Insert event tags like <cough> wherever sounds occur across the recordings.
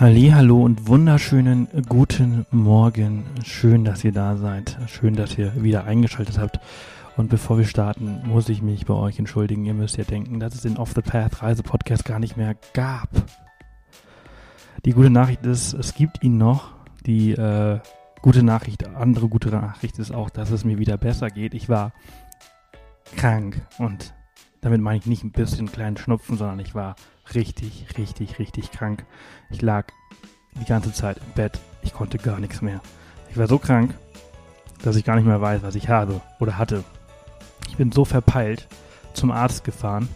Hallo und wunderschönen guten Morgen. Schön, dass ihr da seid. Schön, dass ihr wieder eingeschaltet habt. Und bevor wir starten, muss ich mich bei euch entschuldigen. Ihr müsst ja denken, dass es den Off the Path Reisepodcast gar nicht mehr gab. Die gute Nachricht ist, es gibt ihn noch. Die äh, gute Nachricht, andere gute Nachricht ist auch, dass es mir wieder besser geht. Ich war krank und damit meine ich nicht ein bisschen kleinen Schnupfen, sondern ich war richtig, richtig, richtig krank. Ich lag die ganze Zeit im Bett. Ich konnte gar nichts mehr. Ich war so krank, dass ich gar nicht mehr weiß, was ich habe oder hatte. Ich bin so verpeilt zum Arzt gefahren,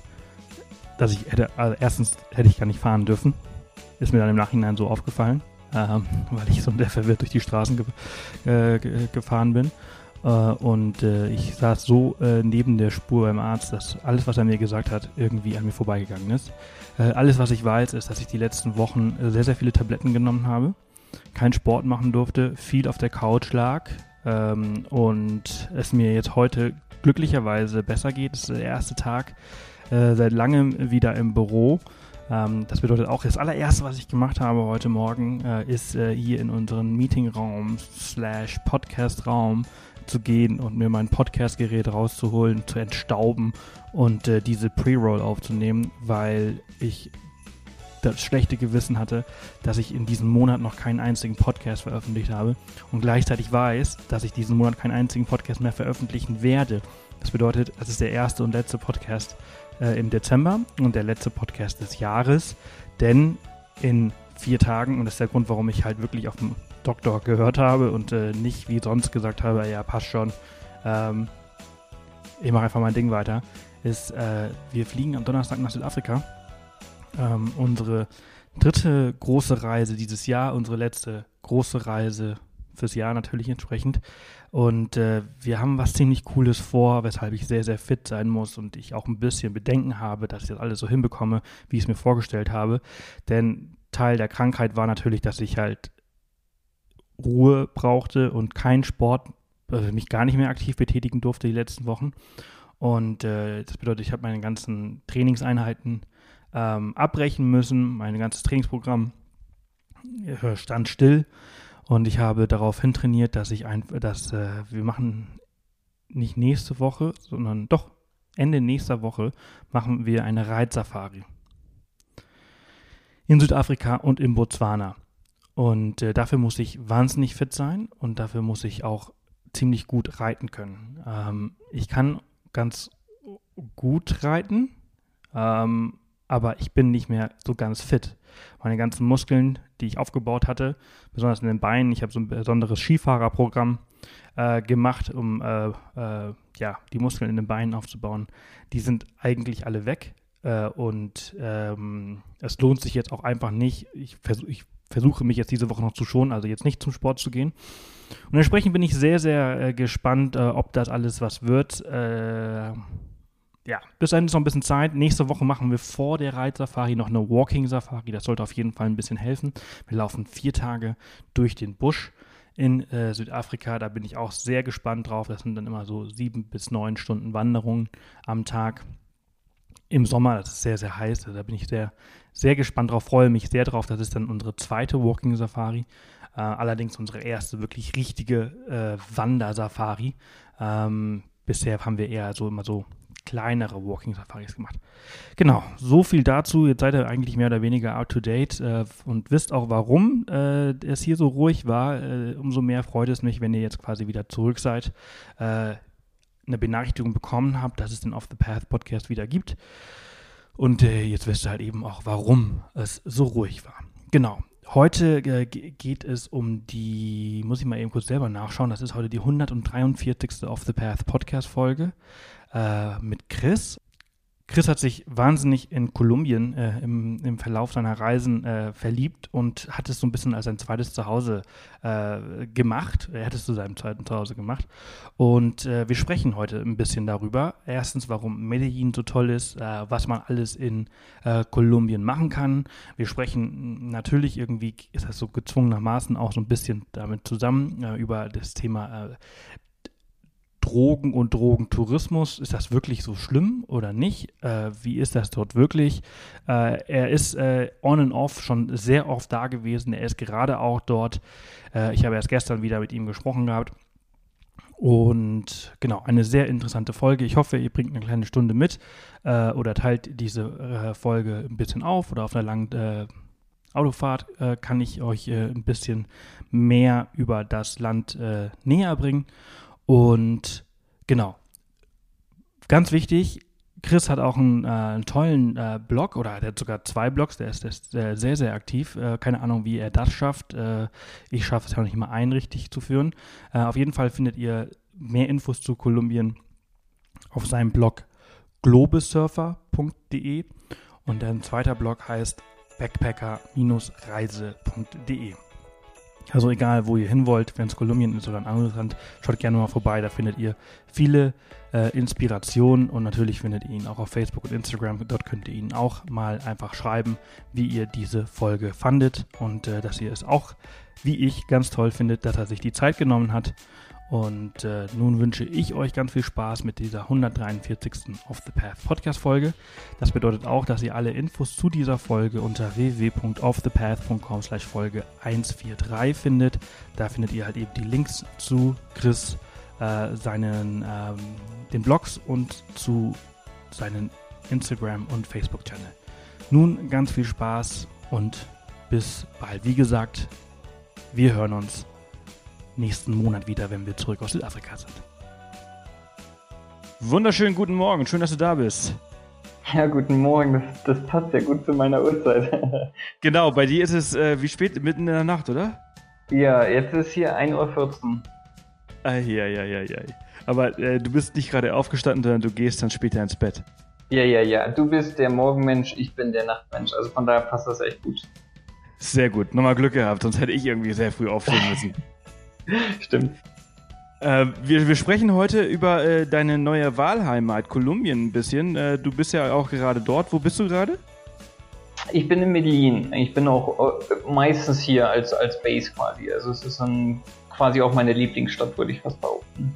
dass ich hätte, also erstens hätte ich gar nicht fahren dürfen. Ist mir dann im Nachhinein so aufgefallen, ähm, <laughs> weil ich so sehr verwirrt durch die Straßen ge äh, gefahren bin. Äh, und äh, ich saß so äh, neben der Spur beim Arzt, dass alles, was er mir gesagt hat, irgendwie an mir vorbeigegangen ist. alles, was ich weiß, ist, dass ich die letzten Wochen sehr, sehr viele Tabletten genommen habe, keinen Sport machen durfte, viel auf der Couch lag ähm, und es mir jetzt heute glücklicherweise besser geht. Es ist der erste Tag seit langem wieder im Büro. Ähm, das bedeutet auch, das allererste, was ich gemacht habe heute Morgen, äh, ist äh, hier in unseren Meetingraum slash Podcastraum zu gehen und mir mein Podcast-Gerät rauszuholen, zu entstauben und äh, diese Pre-Roll aufzunehmen, weil ich das schlechte Gewissen hatte, dass ich in diesem Monat noch keinen einzigen Podcast veröffentlicht habe und gleichzeitig weiß, dass ich diesen Monat keinen einzigen Podcast mehr veröffentlichen werde. Das bedeutet, es ist der erste und letzte Podcast äh, im Dezember und der letzte Podcast des Jahres, denn in vier Tagen, und das ist der Grund, warum ich halt wirklich auf dem Doktor gehört habe und äh, nicht wie sonst gesagt habe, ja, passt schon, ähm, ich mache einfach mein Ding weiter, ist, äh, wir fliegen am Donnerstag nach Südafrika. Ähm, unsere dritte große Reise dieses Jahr, unsere letzte große Reise fürs Jahr natürlich entsprechend. Und äh, wir haben was ziemlich Cooles vor, weshalb ich sehr, sehr fit sein muss und ich auch ein bisschen Bedenken habe, dass ich das alles so hinbekomme, wie ich es mir vorgestellt habe. Denn Teil der Krankheit war natürlich, dass ich halt Ruhe brauchte und keinen Sport, also mich gar nicht mehr aktiv betätigen durfte die letzten Wochen. Und äh, das bedeutet, ich habe meine ganzen Trainingseinheiten ähm, abbrechen müssen, mein ganzes Trainingsprogramm äh, stand still und ich habe darauf hin trainiert, dass ich ein, dass äh, wir machen nicht nächste Woche, sondern doch Ende nächster Woche machen wir eine Reitsafari in Südafrika und in Botswana. Und äh, dafür muss ich wahnsinnig fit sein und dafür muss ich auch ziemlich gut reiten können. Ähm, ich kann ganz gut reiten, ähm, aber ich bin nicht mehr so ganz fit. Meine ganzen Muskeln, die ich aufgebaut hatte, besonders in den Beinen, ich habe so ein besonderes Skifahrerprogramm äh, gemacht, um äh, äh, ja, die Muskeln in den Beinen aufzubauen, die sind eigentlich alle weg. Äh, und ähm, es lohnt sich jetzt auch einfach nicht. Ich, versuch, ich versuche mich jetzt diese Woche noch zu schonen, also jetzt nicht zum Sport zu gehen. Und entsprechend bin ich sehr, sehr äh, gespannt, äh, ob das alles was wird. Äh, ja, bis dahin ist noch ein bisschen Zeit. Nächste Woche machen wir vor der Reitsafari noch eine Walking-Safari. Das sollte auf jeden Fall ein bisschen helfen. Wir laufen vier Tage durch den Busch in äh, Südafrika. Da bin ich auch sehr gespannt drauf. Das sind dann immer so sieben bis neun Stunden Wanderungen am Tag im Sommer. Das ist sehr, sehr heiß. Da bin ich sehr, sehr gespannt drauf, freue mich sehr drauf. Das ist dann unsere zweite Walking Safari. Äh, allerdings unsere erste wirklich richtige äh, Wandersafari. Ähm, bisher haben wir eher so immer so kleinere Walking Safaris gemacht. Genau, so viel dazu. Jetzt seid ihr eigentlich mehr oder weniger up to date äh, und wisst auch, warum äh, es hier so ruhig war. Äh, umso mehr freut es mich, wenn ihr jetzt quasi wieder zurück seid. Eine Benachrichtigung bekommen habt, dass es den Off the Path Podcast wieder gibt. Und äh, jetzt wisst ihr halt eben auch, warum es so ruhig war. Genau. Heute äh, geht es um die, muss ich mal eben kurz selber nachschauen, das ist heute die 143. Off the Path Podcast Folge äh, mit Chris. Chris hat sich wahnsinnig in Kolumbien äh, im, im, Verlauf seiner Reisen äh, verliebt und hat es so ein bisschen als sein zweites Zuhause äh, gemacht. Er hat es zu seinem zweiten Zuhause gemacht. Und äh, wir sprechen heute ein bisschen darüber. Erstens, warum Medellin so toll ist, äh, was man alles in äh, Kolumbien machen kann. Wir sprechen natürlich irgendwie, ist das so gezwungenermaßen auch so ein bisschen damit zusammen über das Thema Drogen und Drogentourismus. Ist das wirklich so schlimm oder nicht? Äh, wie ist das dort wirklich? Äh, er ist äh, on and off schon sehr oft da gewesen. Er ist gerade auch dort. Äh, ich habe erst gestern wieder mit ihm gesprochen gehabt. Und genau, eine sehr interessante Folge. Ich hoffe, ihr bringt eine kleine Stunde mit äh, oder teilt diese äh, Folge ein bisschen auf oder auf einer langen Autofahrt kann ich euch ein bisschen mehr über das Land äh, näher bringen. Und genau, ganz wichtig, Chris hat auch einen, äh, einen tollen äh, Blog oder der hat sogar zwei Blogs, der ist, der ist sehr, sehr aktiv. Äh, keine Ahnung, wie er das schafft. Äh, ich schaffe es ja noch nicht mal ein, richtig zu führen. Äh, auf jeden Fall findet ihr mehr Infos zu Kolumbien auf seinem Blog globesurfer.de und ein zweiter Blog heißt backpacker-reise.de. Also egal, wo ihr hin wollt, wenn es Kolumbien ist oder ein anderes Land, schaut gerne mal vorbei. Da findet ihr viele äh, Inspirationen und natürlich findet ihr ihn auch auf Facebook und Instagram. Dort könnt ihr ihn auch mal einfach schreiben, wie ihr diese Folge fandet und äh, dass ihr es auch, wie ich, ganz toll findet, dass er sich die Zeit genommen hat und äh, nun wünsche ich euch ganz viel Spaß mit dieser 143. Off the Path Podcast Folge. Das bedeutet auch, dass ihr alle Infos zu dieser Folge unter www.offthepath.com slash Folge 143 findet. Da findet ihr halt eben die Links zu Chris, äh, seinen, ähm, den Blogs und zu seinen Instagram- und Facebook-Channel. Nun ganz viel Spaß und bis bald. Wie gesagt, wir hören uns nächsten Monat wieder, wenn wir zurück aus Südafrika sind. Wunderschönen guten Morgen, schön, dass du da bist. Ja, guten Morgen, das, das passt ja gut zu meiner Uhrzeit. <laughs> genau, bei dir ist es äh, wie spät? Mitten in der Nacht, oder? Ja, jetzt ist hier 1.14 Uhr. Ja, ja, ja, ja. Aber äh, du bist nicht gerade aufgestanden, sondern du gehst dann später ins Bett. Ja, ja, ja. Du bist der Morgenmensch, ich bin der Nachtmensch. Also von daher passt das echt gut. Sehr gut. Nochmal Glück gehabt, sonst hätte ich irgendwie sehr früh aufstehen müssen. <laughs> <laughs> Stimmt. Äh, wir, wir, sprechen heute über äh, deine neue Wahlheimat, Kolumbien, ein bisschen. Äh, du bist ja auch gerade dort. Wo bist du gerade? Ich bin in Medellin. Ich bin auch äh, meistens hier als, als Base quasi. Also es ist dann quasi auch meine Lieblingsstadt, würde ich fast behaupten.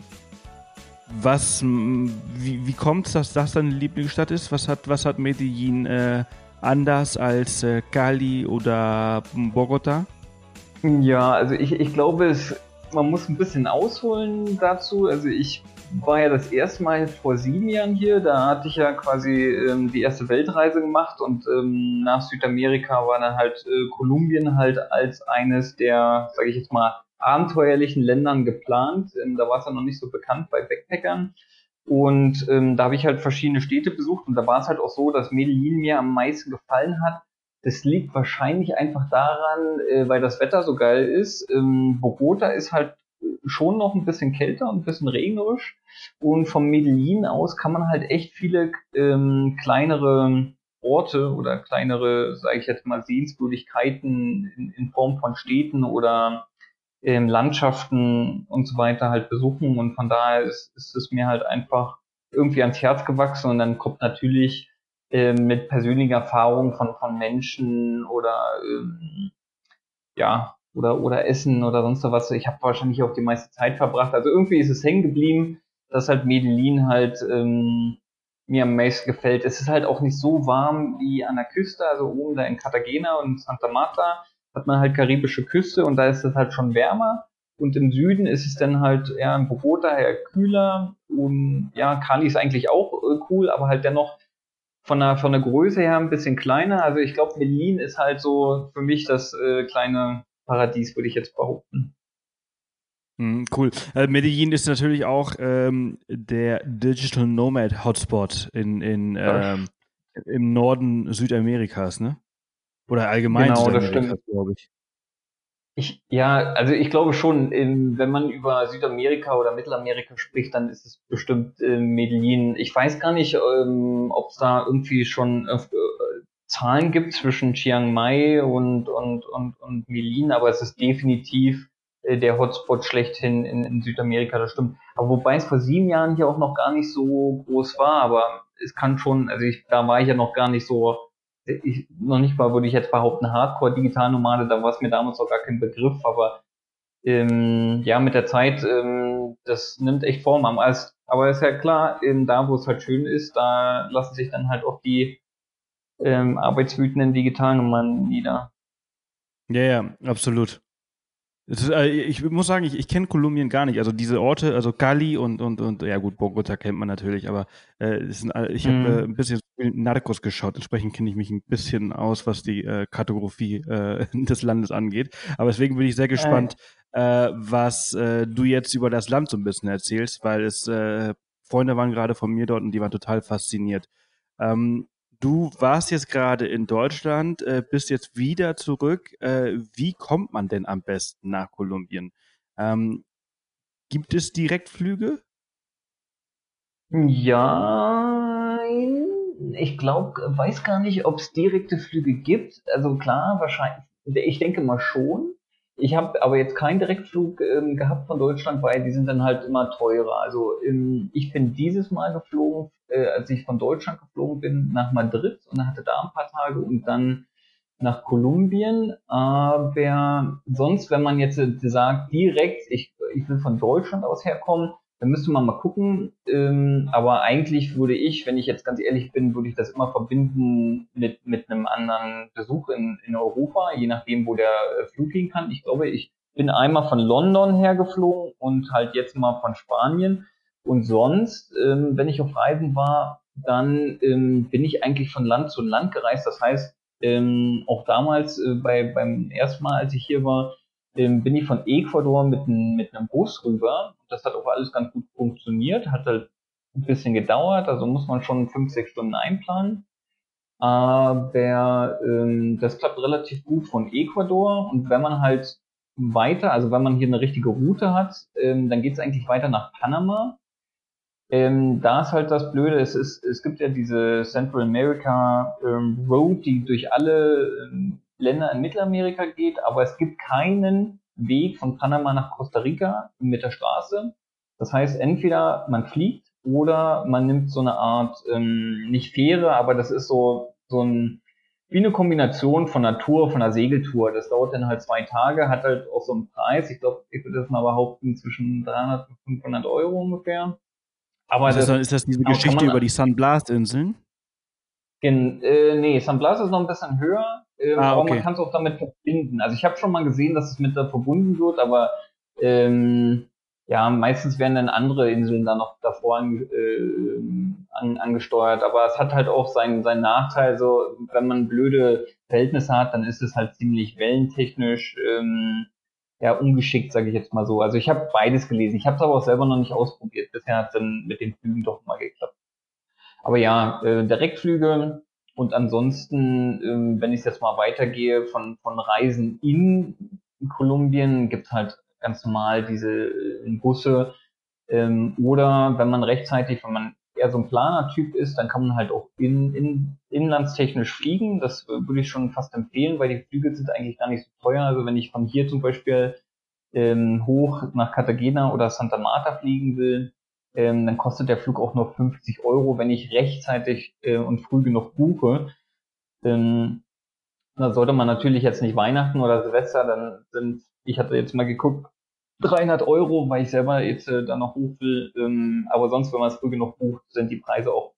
Was, wie, wie kommt es, dass das deine Lieblingsstadt ist? Was hat, was hat Medellin äh, anders als äh, Cali oder Bogota? Ja, also ich, ich glaube, es man muss ein bisschen ausholen dazu. Also ich war ja das erste Mal vor sieben Jahren hier. Da hatte ich ja quasi ähm, die erste Weltreise gemacht und ähm, nach Südamerika war dann halt äh, Kolumbien halt als eines der, sage ich jetzt mal, abenteuerlichen Ländern geplant. Ähm, da war es ja noch nicht so bekannt bei Backpackern. Und ähm, da habe ich halt verschiedene Städte besucht und da war es halt auch so, dass Medellin mir am meisten gefallen hat, das liegt wahrscheinlich einfach daran, äh, weil das Wetter so geil ist. Ähm, Bogota ist halt schon noch ein bisschen kälter und ein bisschen regnerisch. Und vom Medellin aus kann man halt echt viele ähm, kleinere Orte oder kleinere, sage ich jetzt mal, Sehenswürdigkeiten in, in Form von Städten oder ähm, Landschaften und so weiter halt besuchen. Und von daher ist, ist es mir halt einfach irgendwie ans Herz gewachsen. Und dann kommt natürlich äh, mit persönlicher Erfahrung von, von Menschen oder ähm, ja, oder, oder Essen oder sonst was. Ich habe wahrscheinlich auch die meiste Zeit verbracht. Also irgendwie ist es hängen geblieben, dass halt Medellin halt ähm, mir am meisten gefällt. Es ist halt auch nicht so warm wie an der Küste, also oben da in Cartagena und Santa Marta hat man halt karibische Küste und da ist es halt schon wärmer. Und im Süden ist es dann halt eher in Bogota eher kühler. Und ja, Cali ist eigentlich auch äh, cool, aber halt dennoch von der, von der Größe her ein bisschen kleiner. Also ich glaube, Medellin ist halt so für mich das äh, kleine Paradies, würde ich jetzt behaupten. Mhm, cool. Äh, Medellin ist natürlich auch ähm, der Digital Nomad Hotspot in, in, ähm, im Norden Südamerikas, ne? Oder allgemein genau, Südamerikas, glaube ich. Ich, ja, also ich glaube schon, wenn man über Südamerika oder Mittelamerika spricht, dann ist es bestimmt äh, Medellin. Ich weiß gar nicht, ähm, ob es da irgendwie schon äh, Zahlen gibt zwischen Chiang Mai und, und, und, und Medellin, aber es ist definitiv äh, der Hotspot schlechthin in, in Südamerika, das stimmt. Aber wobei es vor sieben Jahren hier auch noch gar nicht so groß war, aber es kann schon, also ich, da war ich ja noch gar nicht so ich, noch nicht mal, würde ich jetzt behaupten, Hardcore-Digital-Nomade, da war es mir damals auch gar kein Begriff, aber ähm, ja, mit der Zeit ähm, ähm, das nimmt echt Form am Ast. Aber ist ja klar, eben da, wo es halt schön ist, da lassen sich dann halt auch die ähm, arbeitswütenden Digitalnummern nieder. Ja, ja, absolut. Äh, ich muss sagen, ich, ich kenne Kolumbien gar nicht. Also diese Orte, also Cali und, und, und ja gut, Bogota kennt man natürlich, aber äh, sind, ich habe äh, ein bisschen Narcos geschaut, entsprechend kenne ich mich ein bisschen aus, was die äh, Kartografie äh, <laughs> des Landes angeht. Aber deswegen bin ich sehr gespannt, äh, was äh, du jetzt über das Land so ein bisschen erzählst, weil es äh, Freunde waren gerade von mir dort und die waren total fasziniert. Ähm, Du warst jetzt gerade in Deutschland, äh, bist jetzt wieder zurück. Äh, wie kommt man denn am besten nach Kolumbien? Ähm, gibt es Direktflüge? Ja, ich glaube, weiß gar nicht, ob es direkte Flüge gibt. Also klar, wahrscheinlich, ich denke mal schon. Ich habe aber jetzt keinen Direktflug ähm, gehabt von Deutschland, weil die sind dann halt immer teurer. Also ähm, ich bin dieses Mal geflogen, äh, als ich von Deutschland geflogen bin, nach Madrid und hatte da ein paar Tage und dann nach Kolumbien. Aber sonst, wenn man jetzt sagt, direkt, ich, ich will von Deutschland aus herkommen, dann müsste man mal gucken. Ähm, aber eigentlich würde ich, wenn ich jetzt ganz ehrlich bin, würde ich das immer verbinden mit, mit einem anderen Besuch in, in Europa, je nachdem, wo der äh, Flug hin kann. Ich glaube, ich bin einmal von London hergeflogen und halt jetzt mal von Spanien. Und sonst, ähm, wenn ich auf Reisen war, dann ähm, bin ich eigentlich von Land zu Land gereist. Das heißt, ähm, auch damals äh, bei, beim ersten Mal, als ich hier war, ähm, bin ich von Ecuador mit, mit einem Bus rüber. Das hat auch alles ganz gut funktioniert, hat halt ein bisschen gedauert, also muss man schon fünf, sechs Stunden einplanen. Aber ähm, das klappt relativ gut von Ecuador und wenn man halt weiter, also wenn man hier eine richtige Route hat, ähm, dann geht es eigentlich weiter nach Panama. Ähm, da ist halt das Blöde, es, ist, es gibt ja diese Central America ähm, Road, die durch alle ähm, Länder in Mittelamerika geht, aber es gibt keinen Weg von Panama nach Costa Rica mit der Straße. Das heißt, entweder man fliegt oder man nimmt so eine Art, ähm, nicht Fähre, aber das ist so, so ein, wie eine Kombination von einer Tour, von einer Segeltour. Das dauert dann halt zwei Tage, hat halt auch so einen Preis. Ich glaube, ich würde das mal behaupten, zwischen 300 und 500 Euro ungefähr. Aber ist das, das, ist das diese Geschichte über die Sun Blast Inseln? In, äh, nee, Sun Blast ist noch ein bisschen höher. Ähm, ah, okay. Aber man kann es auch damit verbinden. Also ich habe schon mal gesehen, dass es mit da verbunden wird, aber ähm, ja, meistens werden dann andere Inseln da noch davor an, äh, an, angesteuert. Aber es hat halt auch seinen, seinen Nachteil. So, wenn man blöde Verhältnisse hat, dann ist es halt ziemlich wellentechnisch ähm, ja ungeschickt, sage ich jetzt mal so. Also ich habe beides gelesen. Ich habe es aber auch selber noch nicht ausprobiert. Bisher hat es dann mit den Flügen doch mal geklappt. Aber ja, äh, Direktflüge und ansonsten, ähm, wenn ich jetzt mal weitergehe von, von Reisen in Kolumbien, gibt halt ganz normal diese äh, Busse. Ähm, oder wenn man rechtzeitig, wenn man eher so ein Planer-Typ ist, dann kann man halt auch in, in, inlandstechnisch fliegen. Das würde ich schon fast empfehlen, weil die Flüge sind eigentlich gar nicht so teuer. Also wenn ich von hier zum Beispiel ähm, hoch nach Cartagena oder Santa Marta fliegen will, ähm, dann kostet der Flug auch nur 50 Euro, wenn ich rechtzeitig äh, und früh genug buche. Ähm, da sollte man natürlich jetzt nicht Weihnachten oder Silvester, dann sind, ich hatte jetzt mal geguckt, 300 Euro, weil ich selber jetzt äh, da noch hoch will. Ähm, aber sonst, wenn man es früh genug bucht, sind die Preise auch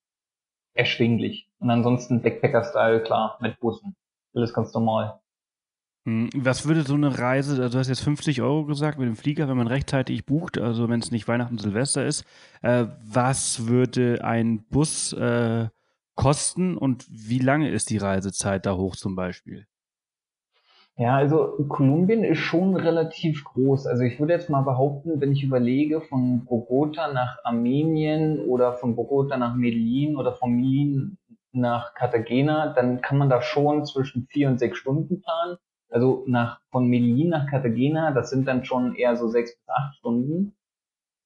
erschwinglich. Und ansonsten Backpacker-Style, klar, mit Bussen. Alles ganz normal. Hm, was würde so eine Reise, also du hast jetzt 50 Euro gesagt mit dem Flieger, wenn man rechtzeitig bucht, also wenn es nicht Weihnachten Silvester ist, äh, was würde ein Bus äh, kosten und wie lange ist die Reisezeit da hoch zum Beispiel? Ja, also Kolumbien ist schon relativ groß. Also ich würde jetzt mal behaupten, wenn ich überlege, von Bogota nach Armenien oder von Bogota nach Medellin oder von Medellin nach Cartagena, dann kann man da schon zwischen vier und sechs Stunden planen. Also nach, von Medellin nach Cartagena, das sind dann schon eher so sechs bis acht Stunden.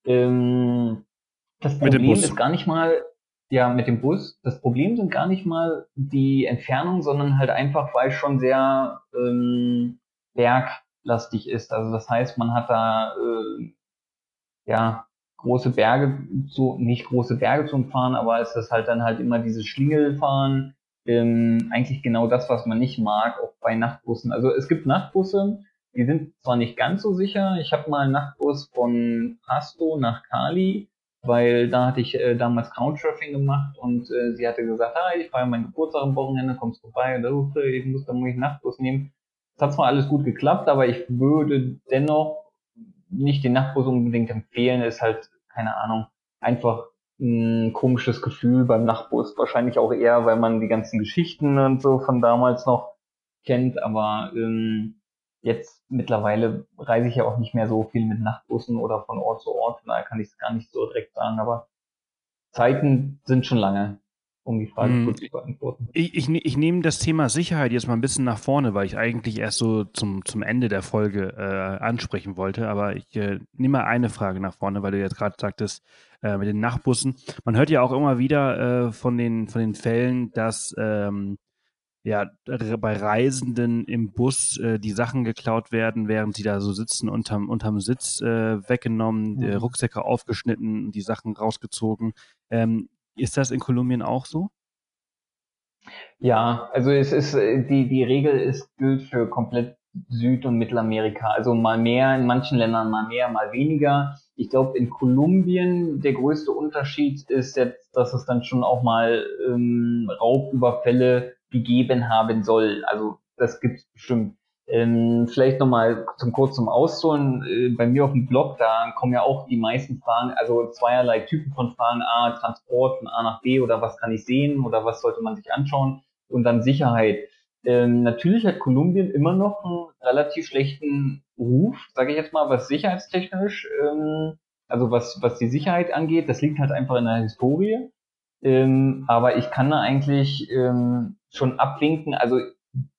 Ähm, das Problem ist gar nicht mal, ja, mit dem Bus. Das Problem sind gar nicht mal die Entfernung, sondern halt einfach, weil es schon sehr ähm, berglastig ist. Also das heißt, man hat da äh, ja große Berge zu, nicht große Berge zu umfahren, aber es ist halt dann halt immer dieses Schlingelfahren, ähm, eigentlich genau das, was man nicht mag, auch bei Nachtbussen. Also es gibt Nachtbusse, die sind zwar nicht ganz so sicher. Ich habe mal einen Nachtbus von Pasto nach Cali, weil da hatte ich äh, damals Couchsurfing gemacht und äh, sie hatte gesagt, ah, ich feiere meinen Geburtstag am Wochenende, kommst vorbei, und okay, ich muss dann muss einen Nachtbus nehmen. Es hat zwar alles gut geklappt, aber ich würde dennoch nicht den Nachtbus unbedingt empfehlen. Ist halt, keine Ahnung, einfach ein komisches Gefühl beim Nachtbus. Wahrscheinlich auch eher, weil man die ganzen Geschichten und so von damals noch kennt, aber ähm, jetzt mittlerweile reise ich ja auch nicht mehr so viel mit Nachtbussen oder von Ort zu Ort, von kann ich es gar nicht so direkt sagen, aber Zeiten sind schon lange um die Frage hm. kurz zu beantworten. Ich, ich, ich, nehme das Thema Sicherheit jetzt mal ein bisschen nach vorne, weil ich eigentlich erst so zum, zum Ende der Folge äh, ansprechen wollte. Aber ich äh, nehme mal eine Frage nach vorne, weil du jetzt gerade sagtest, äh, mit den Nachtbussen. Man hört ja auch immer wieder äh, von, den, von den Fällen, dass ähm, ja, bei Reisenden im Bus äh, die Sachen geklaut werden, während sie da so sitzen, unterm, unterm Sitz weggenommen, mhm. Rucksäcke aufgeschnitten, die Sachen rausgezogen. Ähm, ist das in Kolumbien auch so? Ja, also es ist äh, die die Regel ist gilt für komplett Süd- und Mittelamerika. Also mal mehr in manchen Ländern, mal mehr, mal weniger. Ich glaube, in Kolumbien der größte Unterschied ist jetzt, dass es dann schon auch mal ähm, Raubüberfälle gegeben haben soll. Also das gibt es bestimmt. Ähm, vielleicht nochmal zum kurzen Ausholen. Äh, bei mir auf dem Blog, da kommen ja auch die meisten Fragen, also zweierlei Typen von Fragen. A, Transport von A nach B oder was kann ich sehen oder was sollte man sich anschauen und dann Sicherheit. Ähm, natürlich hat Kolumbien immer noch einen relativ schlechten Ruf, sage ich jetzt mal, was sicherheitstechnisch, ähm, also was, was die Sicherheit angeht. Das liegt halt einfach in der Historie. Ähm, aber ich kann da eigentlich ähm, schon abwinken. Also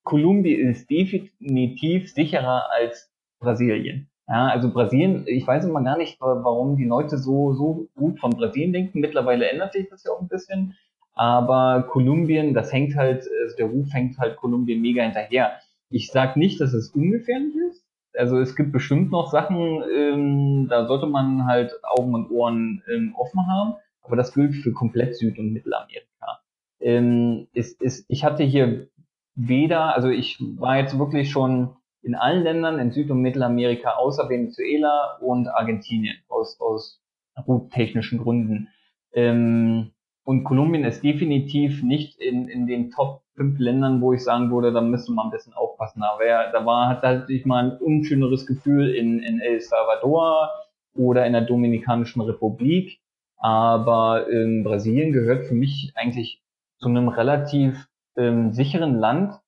Kolumbien ist definitiv sicherer als Brasilien. Ja, also Brasilien, ich weiß immer gar nicht, warum die Leute so, so gut von Brasilien denken. Mittlerweile ändert sich das ja auch ein bisschen. Aber Kolumbien, das hängt halt, also der Ruf hängt halt Kolumbien mega hinterher. Ich sag nicht, dass es ungefährlich ist. Also es gibt bestimmt noch Sachen, ähm, da sollte man halt Augen und Ohren ähm, offen haben. Aber das gilt für komplett Süd- und Mittelamerika. Ähm, ist, ist, ich hatte hier weder, also ich war jetzt wirklich schon in allen Ländern in Süd- und Mittelamerika außer Venezuela und Argentinien aus, aus routtechnischen Gründen. Ähm, und Kolumbien ist definitiv nicht in, in den Top 5 Ländern, wo ich sagen würde, da müsste man ein bisschen aufpassen. Da, wär, da war, hat halt sich mal ein unschöneres Gefühl in, in El Salvador oder in der Dominikanischen Republik. Aber in Brasilien gehört für mich eigentlich zu einem relativ ähm, sicheren Land,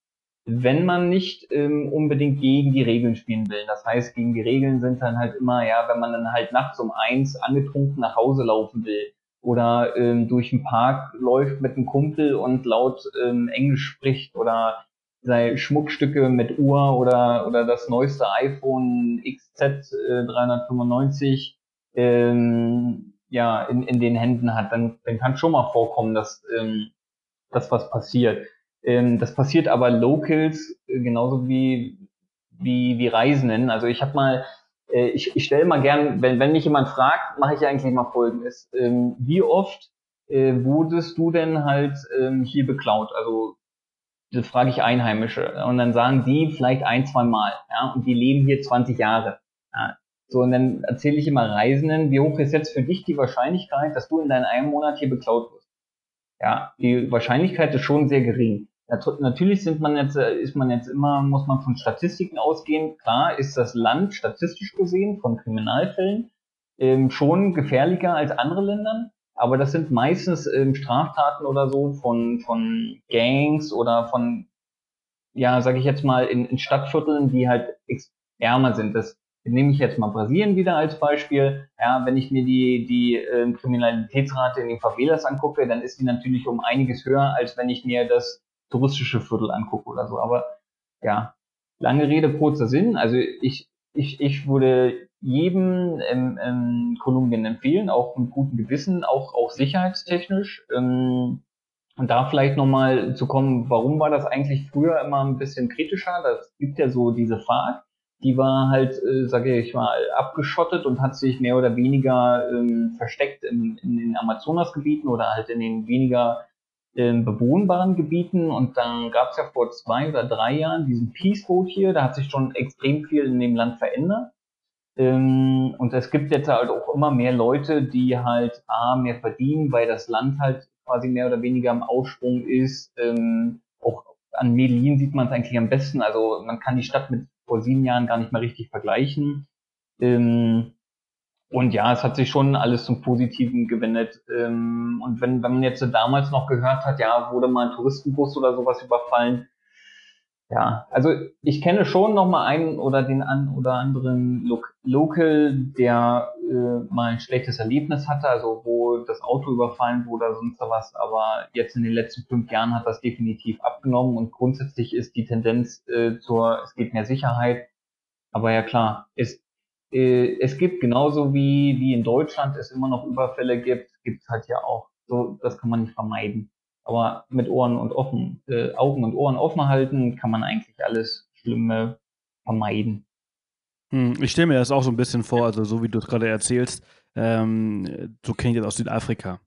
wenn man nicht ähm, unbedingt gegen die Regeln spielen will. Das heißt, gegen die Regeln sind dann halt immer, ja, wenn man dann halt nachts um eins angetrunken nach Hause laufen will oder ähm, durch den Park läuft mit einem Kumpel und laut ähm, Englisch spricht oder sei Schmuckstücke mit Uhr oder oder das neueste iPhone XZ äh, 395 ähm, ja in, in den Händen hat, dann, dann kann schon mal vorkommen, dass ähm, dass was passiert. Ähm, das passiert aber Locals äh, genauso wie, wie, wie Reisenden. Also ich habe mal, äh, ich, ich stelle mal gern, wenn, wenn mich jemand fragt, mache ich eigentlich mal folgendes. Ähm, wie oft äh, wurdest du denn halt ähm, hier beklaut? Also das frage ich Einheimische. Und dann sagen die vielleicht ein, zwei Mal, ja, und die leben hier 20 Jahre. Ja. So, und dann erzähle ich immer Reisenden, wie hoch ist jetzt für dich die Wahrscheinlichkeit, dass du in deinem einen Monat hier beklaut wirst? Ja, die Wahrscheinlichkeit ist schon sehr gering. Natürlich sind man jetzt, äh, ist man jetzt immer, muss man von Statistiken ausgehen. Klar ist das Land statistisch gesehen von Kriminalfällen ähm, schon gefährlicher als andere Länder. Aber das sind meistens ähm, Straftaten oder so von, von Gangs oder von, ja, sage ich jetzt mal, in, in Stadtvierteln, die halt ärmer sind. Das nehme ich jetzt mal Brasilien wieder als Beispiel. Ja, wenn ich mir die, die äh, Kriminalitätsrate in den Favelas angucke, dann ist die natürlich um einiges höher, als wenn ich mir das touristische Viertel angucke oder so. Aber ja, lange Rede, kurzer Sinn. Also ich, ich, ich würde jedem ähm, ähm, Kolumbien empfehlen, auch mit gutem Gewissen, auch, auch sicherheitstechnisch. Ähm, und da vielleicht nochmal zu kommen, warum war das eigentlich früher immer ein bisschen kritischer? Das gibt ja so diese Fahrt die war halt, äh, sage ich mal, abgeschottet und hat sich mehr oder weniger ähm, versteckt in, in den Amazonasgebieten oder halt in den weniger in bewohnbaren Gebieten und dann gab es ja vor zwei oder drei Jahren diesen Peace Vote hier, da hat sich schon extrem viel in dem Land verändert. Ähm, und es gibt jetzt halt auch immer mehr Leute, die halt A, mehr verdienen, weil das Land halt quasi mehr oder weniger im Aufschwung ist. Ähm, auch an Medellin sieht man es eigentlich am besten. Also man kann die Stadt mit vor sieben Jahren gar nicht mehr richtig vergleichen. Ähm, und ja, es hat sich schon alles zum Positiven gewendet. Ähm, und wenn, wenn man jetzt damals noch gehört hat, ja, wurde mal ein Touristenbus oder sowas überfallen, ja, also ich kenne schon noch mal einen oder den an oder anderen Lo Local, der äh, mal ein schlechtes Erlebnis hatte, also wo das Auto überfallen wurde oder sonst was, aber jetzt in den letzten fünf Jahren hat das definitiv abgenommen und grundsätzlich ist die Tendenz äh, zur, es gibt mehr Sicherheit. Aber ja klar, äh, es gibt genauso wie, wie in Deutschland es immer noch Überfälle gibt, gibt es halt ja auch. So, das kann man nicht vermeiden. Aber mit Ohren und offen, äh, Augen und Ohren offen halten, kann man eigentlich alles Schlimme vermeiden. Hm, ich stelle mir das auch so ein bisschen vor, also so wie du es gerade erzählst, ähm, so kenne ich das aus Südafrika.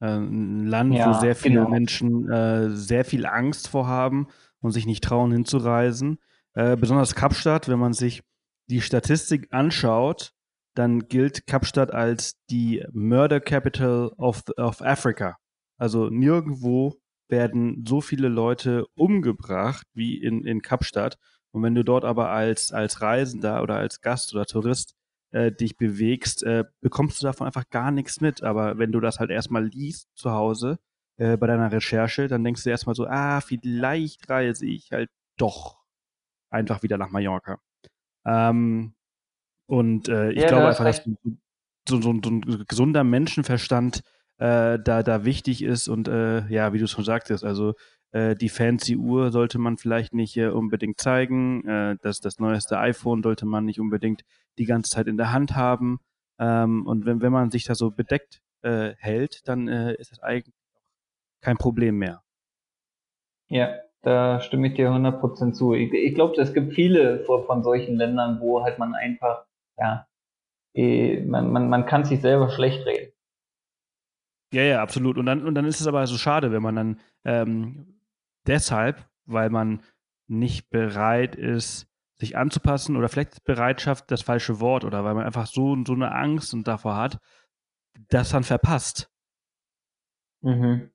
Äh, ein Land, ja, wo sehr viele genau. Menschen äh, sehr viel Angst vorhaben und sich nicht trauen hinzureisen. Äh, besonders Kapstadt, wenn man sich die Statistik anschaut, dann gilt Kapstadt als die Murder Capital of, of Africa. Also nirgendwo werden so viele Leute umgebracht wie in, in Kapstadt. Und wenn du dort aber als, als Reisender oder als Gast oder Tourist äh, dich bewegst, äh, bekommst du davon einfach gar nichts mit. Aber wenn du das halt erstmal liest zu Hause äh, bei deiner Recherche, dann denkst du erstmal so, ah, vielleicht reise ich halt doch einfach wieder nach Mallorca. Ähm, und äh, ich ja, glaube einfach, dass so, so, so, ein gesunder Menschenverstand äh, da, da wichtig ist und äh, ja, wie du schon sagtest, also äh, die fancy Uhr sollte man vielleicht nicht äh, unbedingt zeigen, äh, das, das neueste iPhone sollte man nicht unbedingt die ganze Zeit in der Hand haben. Ähm, und wenn, wenn man sich da so bedeckt äh, hält, dann ist das eigentlich kein Problem mehr. Ja, da stimme ich dir 100% zu. Ich, ich glaube, es gibt viele von solchen Ländern, wo halt man einfach, ja, eh, man, man, man kann sich selber schlecht reden. Ja, ja, absolut. Und dann, und dann ist es aber so schade, wenn man dann ähm, deshalb, weil man nicht bereit ist, sich anzupassen oder vielleicht Bereitschaft das falsche Wort oder weil man einfach so, so eine Angst und davor hat, das dann verpasst. Mhm.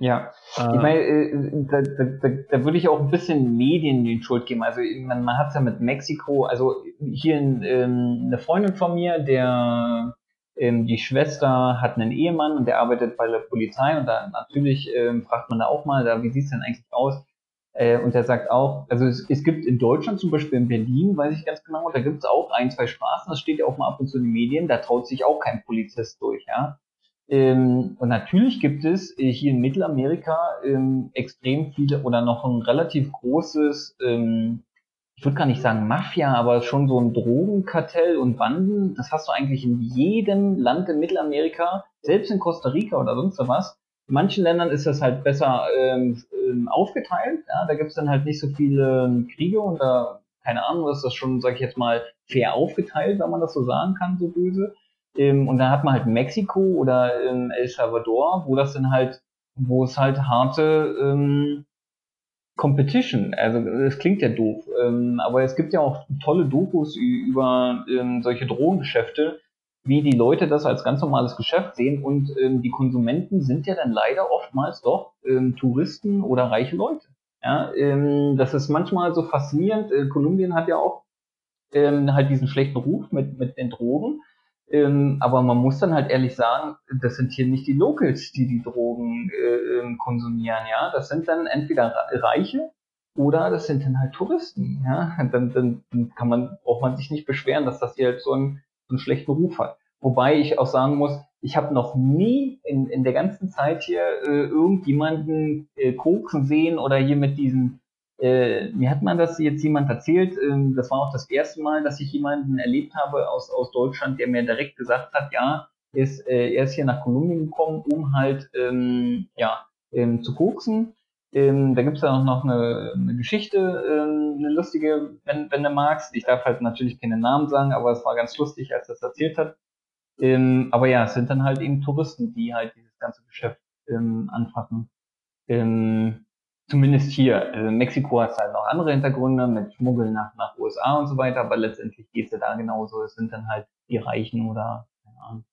Ja, äh, ich meine, äh, da, da, da, da würde ich auch ein bisschen Medien die Schuld geben. Also man, man hat es ja mit Mexiko, also hier in, ähm, eine Freundin von mir, der ähm, die Schwester hat einen Ehemann und der arbeitet bei der Polizei und da natürlich ähm, fragt man da auch mal, da, wie sieht's denn eigentlich aus? Äh, und der sagt auch, also es, es gibt in Deutschland zum Beispiel in Berlin, weiß ich ganz genau, da gibt's auch ein, zwei Straßen, das steht ja auch mal ab und zu in den Medien, da traut sich auch kein Polizist durch, ja. Ähm, und natürlich gibt es äh, hier in Mittelamerika ähm, extrem viele oder noch ein relativ großes ähm, ich würde gar nicht sagen Mafia, aber schon so ein Drogenkartell und Banden, das hast du eigentlich in jedem Land in Mittelamerika, selbst in Costa Rica oder sonst was. In manchen Ländern ist das halt besser ähm, ähm aufgeteilt, ja, da gibt es dann halt nicht so viele ähm, Kriege und da, keine Ahnung, ist das schon, sag ich jetzt mal, fair aufgeteilt, wenn man das so sagen kann, so böse. Ähm, und dann hat man halt Mexiko oder ähm, El Salvador, wo das dann halt, wo es halt harte ähm, Competition. Also es klingt ja doof, ähm, aber es gibt ja auch tolle Dokus über ähm, solche Drogengeschäfte, wie die Leute das als ganz normales Geschäft sehen und ähm, die Konsumenten sind ja dann leider oftmals doch Touristen oder reiche Leute. Ja, das ist manchmal so faszinierend. Äh, Kolumbien hat ja auch ähm, halt diesen schlechten Ruf mit, mit den Drogen. Ähm, aber man muss dann halt ehrlich sagen, das sind hier nicht die Locals, die die Drogen äh, ähm, konsumieren, ja. Das sind dann entweder Reiche oder das sind dann halt Touristen, ja. <laughs> Dann, dann, dann kann man, braucht man sich nicht beschweren, dass das hier halt so einen, so einen schlechten Ruf hat. Wobei ich auch sagen muss, ich habe noch nie in, in der ganzen Zeit hier äh, irgendjemanden äh, koksen sehen oder hier mit diesen äh, mir hat man das jetzt jemand erzählt, ähm, das war auch das erste Mal, dass ich jemanden erlebt habe aus, aus Deutschland, der mir direkt gesagt hat, ja, ist, äh, er ist hier nach Kolumbien gekommen, um halt ähm, ja, ähm, zu koksen. Ähm, da gibt's ja auch noch eine, eine Geschichte, ähm, eine lustige, wenn, wenn du magst. Ich darf halt natürlich keine Namen sagen, aber es war ganz lustig, als er das erzählt hat. Ähm, aber ja, es sind dann halt eben Touristen, die halt dieses ganze Geschäft anfassen. Ähm, zumindest hier. Also Mexiko hat halt noch andere Hintergründe mit Schmuggeln nach, nach USA und so weiter, aber letztendlich geht es ja da genauso. Es sind dann halt die Reichen oder keine Ahnung.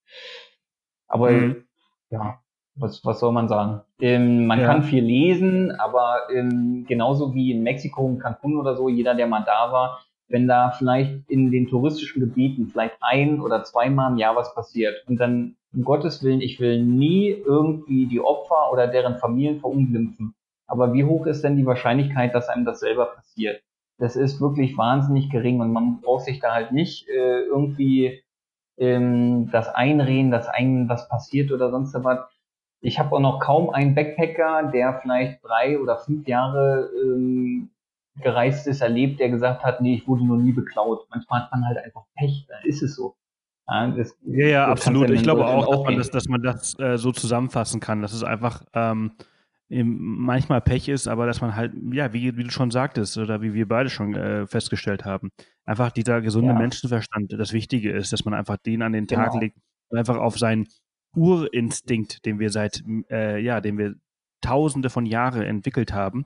Aber mhm. ja, was, was soll man sagen? Ähm, man ja. kann viel lesen, aber ähm, genauso wie in Mexiko, in Cancun oder so, jeder, der mal da war, wenn da vielleicht in den touristischen Gebieten vielleicht ein oder zweimal im Jahr was passiert und dann um Gottes Willen, ich will nie irgendwie die Opfer oder deren Familien verunglimpfen. Aber wie hoch ist denn die Wahrscheinlichkeit, dass einem das selber passiert? Das ist wirklich wahnsinnig gering und man braucht sich da halt nicht äh, irgendwie ähm, das einreden, dass einem was passiert oder sonst was. Ich habe auch noch kaum einen Backpacker, der vielleicht drei oder fünf Jahre ähm, gereist ist, erlebt, der gesagt hat, nee, ich wurde noch nie beklaut. Manchmal hat man halt einfach Pech, da ist es so. Ja, das, ja, ja absolut. Ich glaube auch, dass man das, dass man das äh, so zusammenfassen kann. Das ist einfach ähm, manchmal Pech ist, aber dass man halt, ja, wie, wie du schon sagtest oder wie wir beide schon äh, festgestellt haben, einfach dieser gesunde ja. Menschenverstand das Wichtige ist, dass man einfach den an den Tag genau. legt und einfach auf seinen Urinstinkt, den wir seit, äh, ja, den wir tausende von Jahren entwickelt haben,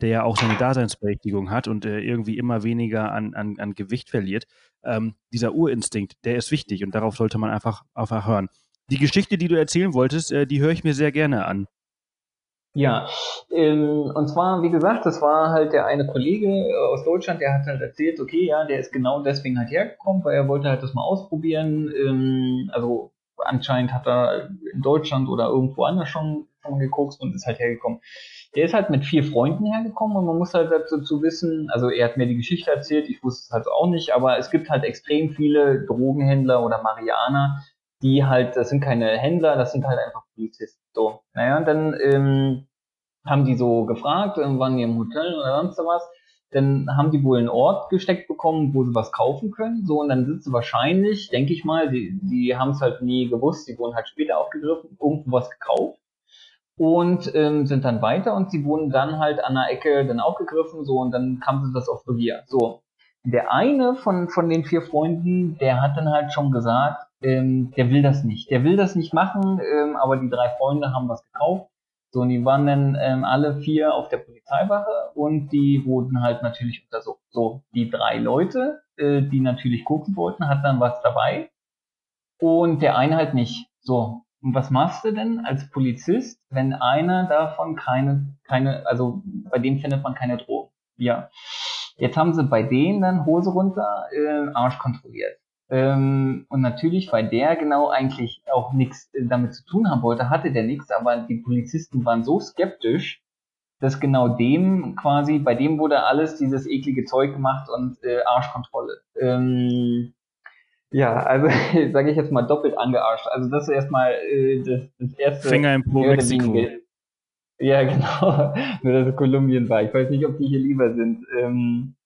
der ja auch seine Daseinsberechtigung hat und äh, irgendwie immer weniger an, an, an Gewicht verliert. Ähm, dieser Urinstinkt, der ist wichtig und darauf sollte man einfach, einfach hören. Die Geschichte, die du erzählen wolltest, äh, die höre ich mir sehr gerne an. Ja, ähm, und zwar, wie gesagt, das war halt der eine Kollege äh, aus Deutschland, der hat halt erzählt, okay, ja, der ist genau deswegen halt hergekommen, weil er wollte halt das mal ausprobieren. Ähm, also anscheinend hat er in Deutschland oder irgendwo anders schon, schon geguckt und ist halt hergekommen. Der ist halt mit vier Freunden hergekommen und man muss halt dazu wissen, also er hat mir die Geschichte erzählt, ich wusste es halt auch nicht, aber es gibt halt extrem viele Drogenhändler oder Marianer, die halt, das sind keine Händler, das sind halt einfach Polizisten. So, naja, und dann ähm, haben die so gefragt, waren die im Hotel oder sonst was. Dann haben die wohl einen Ort gesteckt bekommen, wo sie was kaufen können. So, und dann sind sie wahrscheinlich, denke ich mal, die, die haben es halt nie gewusst, die wurden halt später aufgegriffen, irgendwo was gekauft und ähm, sind dann weiter und sie wurden dann halt an der Ecke dann aufgegriffen, so und dann kam sie das auf Revier. So, der eine von, von den vier Freunden, der hat dann halt schon gesagt, ähm, der will das nicht. Der will das nicht machen, ähm, aber die drei Freunde haben was gekauft. So, und die waren dann ähm, alle vier auf der Polizeiwache und die wurden halt natürlich untersucht. So, die drei Leute, äh, die natürlich gucken wollten, hatten dann was dabei und der eine halt nicht. So, und was machst du denn als Polizist, wenn einer davon keine, keine, also bei dem findet man keine Drogen? Ja. Jetzt haben sie bei denen dann Hose runter, äh, Arsch kontrolliert. Ähm, und natürlich, weil der genau eigentlich auch nichts äh, damit zu tun haben wollte, hatte der nichts, aber die Polizisten waren so skeptisch, dass genau dem quasi, bei dem wurde alles dieses eklige Zeug gemacht und äh, Arschkontrolle. Ähm, ja, also <laughs> sage ich jetzt mal doppelt angearscht. Also das ist erstmal äh, das, das erste. Finger im Po Mexiko. Ja, <laughs> genau. Nur dass es Kolumbien war. Ich weiß nicht, ob die hier lieber sind. Ähm,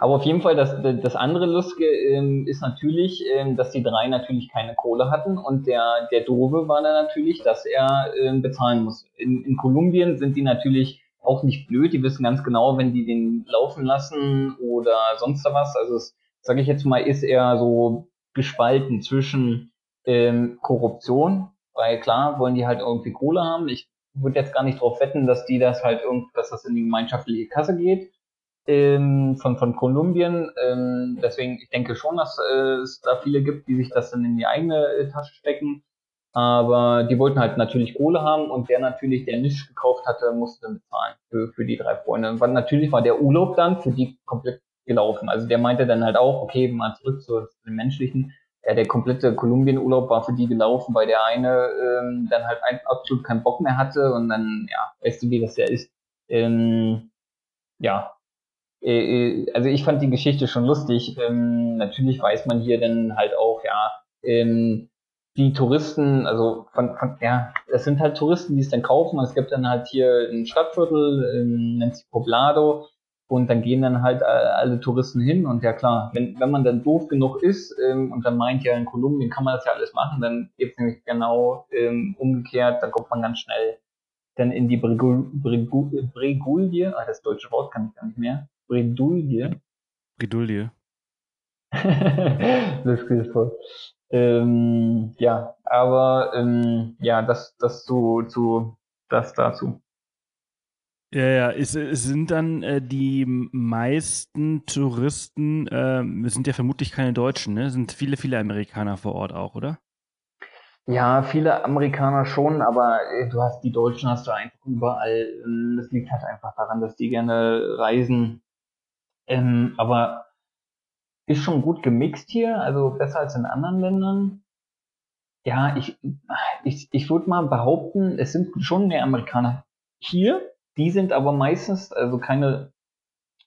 aber auf jeden Fall, das, das andere Lustige ähm, ist natürlich, ähm, dass die drei natürlich keine Kohle hatten und der, der Doofe war dann natürlich, dass er ähm, bezahlen muss. In, in Kolumbien sind die natürlich auch nicht blöd, die wissen ganz genau, wenn die den laufen lassen oder sonst was. Also es, sage ich jetzt mal, ist eher so gespalten zwischen ähm, Korruption, weil klar wollen die halt irgendwie Kohle haben. Ich würde jetzt gar nicht darauf wetten, dass die das halt irgendwie, dass das in die gemeinschaftliche Kasse geht ähm, von, von Kolumbien. Ähm, deswegen, ich denke schon, dass äh, es da viele gibt, die sich das dann in die eigene äh, Tasche stecken. Aber die wollten halt natürlich Kohle haben und der natürlich, der nichts gekauft hatte, musste bezahlen für, für die drei Freunde. Und natürlich war der Urlaub dann für die komplett gelaufen. Also der meinte dann halt auch, okay, mal zurück zu, zu den menschlichen. Ja, der komplette Kolumbien-Urlaub war für die gelaufen, weil der eine ähm, dann halt absolut keinen Bock mehr hatte und dann, ja, weißt du, wie das ja ist. Ähm, ja, also ich fand die Geschichte schon lustig. Ähm, natürlich weiß man hier dann halt auch, ja, ähm, die Touristen, also von, von, ja, das sind halt Touristen, die es dann kaufen. Es gibt dann halt hier ein Stadtviertel, ähm, nennt sich Poblado, und dann gehen dann halt alle Touristen hin. Und ja klar, wenn, wenn man dann doof genug ist ähm, und dann meint ja, in Kolumbien kann man das ja alles machen, dann gibt's nämlich genau ähm, umgekehrt, dann kommt man ganz schnell dann in die Bregouille, ah, das deutsche Wort kann ich gar nicht mehr, Bredouille. Bredouille. <laughs> das geht voll. Ähm, ja, aber ähm, ja, das, das zu, zu das dazu. Ja, ja, es, es sind dann äh, die meisten Touristen, äh, es sind ja vermutlich keine Deutschen, ne? Es sind viele, viele Amerikaner vor Ort auch, oder? Ja, viele Amerikaner schon, aber äh, du hast die Deutschen hast du einfach überall. Ähm, das liegt halt einfach daran, dass die gerne reisen. Ähm, aber ist schon gut gemixt hier, also besser als in anderen Ländern. Ja, ich, ich, ich würde mal behaupten, es sind schon mehr Amerikaner hier. Die sind aber meistens, also keine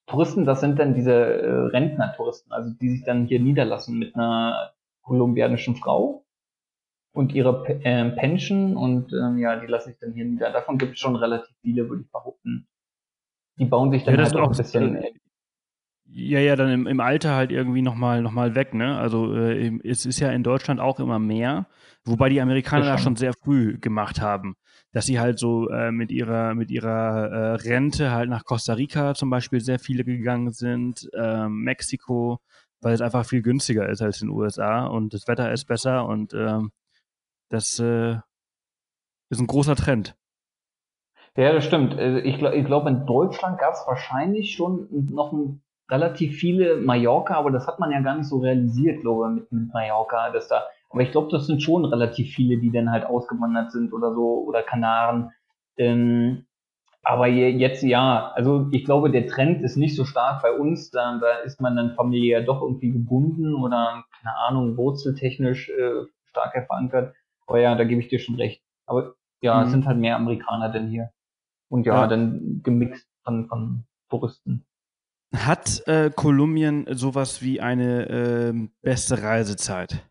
Touristen, das sind dann diese äh, Rentner-Touristen, also die sich dann hier niederlassen mit einer kolumbianischen Frau und ihre äh, Pension und ähm, ja, die lassen sich dann hier nieder. Davon gibt es schon relativ viele, würde ich behaupten. Die bauen sich dann ja, halt auch ein bisschen. Äh, ja, ja, dann im, im Alter halt irgendwie nochmal noch mal weg, ne? Also äh, es ist ja in Deutschland auch immer mehr, wobei die Amerikaner das schon sehr früh gemacht haben, dass sie halt so äh, mit ihrer mit ihrer äh, Rente halt nach Costa Rica zum Beispiel sehr viele gegangen sind, äh, Mexiko, weil es einfach viel günstiger ist als in den USA und das Wetter ist besser und ähm, das äh, ist ein großer Trend. Ja, das stimmt. Also ich, glaube, ich glaube, in Deutschland gab es wahrscheinlich schon noch ein, relativ viele Mallorca, aber das hat man ja gar nicht so realisiert, glaube ich, mit, mit Mallorca, dass da. Aber ich glaube, das sind schon relativ viele, die dann halt ausgewandert sind oder so, oder Kanaren. Ähm, aber jetzt ja, also ich glaube, der Trend ist nicht so stark bei uns. Da, da ist man dann familiär doch irgendwie gebunden oder, keine Ahnung, wurzeltechnisch äh, stärker verankert. Aber ja, da gebe ich dir schon recht. Aber ja, mhm. es sind halt mehr Amerikaner denn hier. Und ja, ja. dann gemixt von, von Touristen. Hat äh, Kolumbien sowas wie eine äh, beste Reisezeit?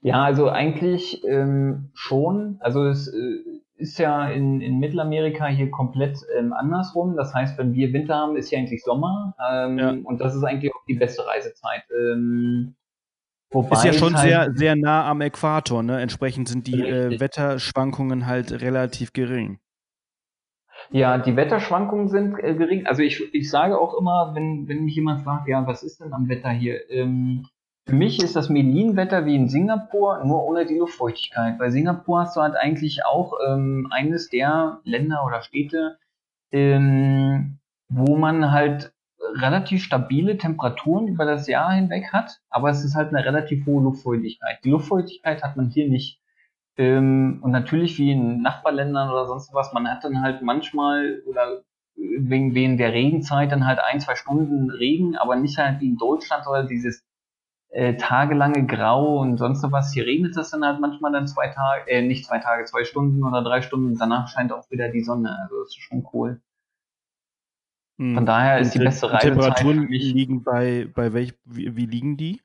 Ja, also eigentlich ähm, schon. Also es äh, ist ja in, in Mittelamerika hier komplett ähm, andersrum. Das heißt, wenn wir Winter haben, ist hier eigentlich Sommer. Ähm, ja. Und das ist eigentlich auch die beste Reisezeit. Ähm, Wobei ist ja schon halt sehr, sehr nah am Äquator, ne? Entsprechend sind die äh, Wetterschwankungen halt relativ gering. Ja, die Wetterschwankungen sind äh, gering. Also ich, ich sage auch immer, wenn, wenn mich jemand fragt, ja, was ist denn am Wetter hier? Ähm, für mich ist das Medellin-Wetter wie in Singapur, nur ohne die Luftfeuchtigkeit. Bei Singapur hast du halt eigentlich auch ähm, eines der Länder oder Städte, ähm, wo man halt relativ stabile Temperaturen über das Jahr hinweg hat, aber es ist halt eine relativ hohe Luftfeuchtigkeit. Die Luftfeuchtigkeit hat man hier nicht. Ähm, und natürlich wie in Nachbarländern oder sonst was, man hat dann halt manchmal oder wegen, wegen der Regenzeit dann halt ein, zwei Stunden Regen, aber nicht halt wie in Deutschland oder dieses äh, tagelange Grau und sonst was. Hier regnet es dann halt manchmal dann zwei Tage, äh, nicht zwei Tage, zwei Stunden oder drei Stunden. Danach scheint auch wieder die Sonne. Also das ist schon cool. Von hm. daher ist die beste Reisezeit Temperaturen liegen bei, bei welch, wie, wie, liegen die?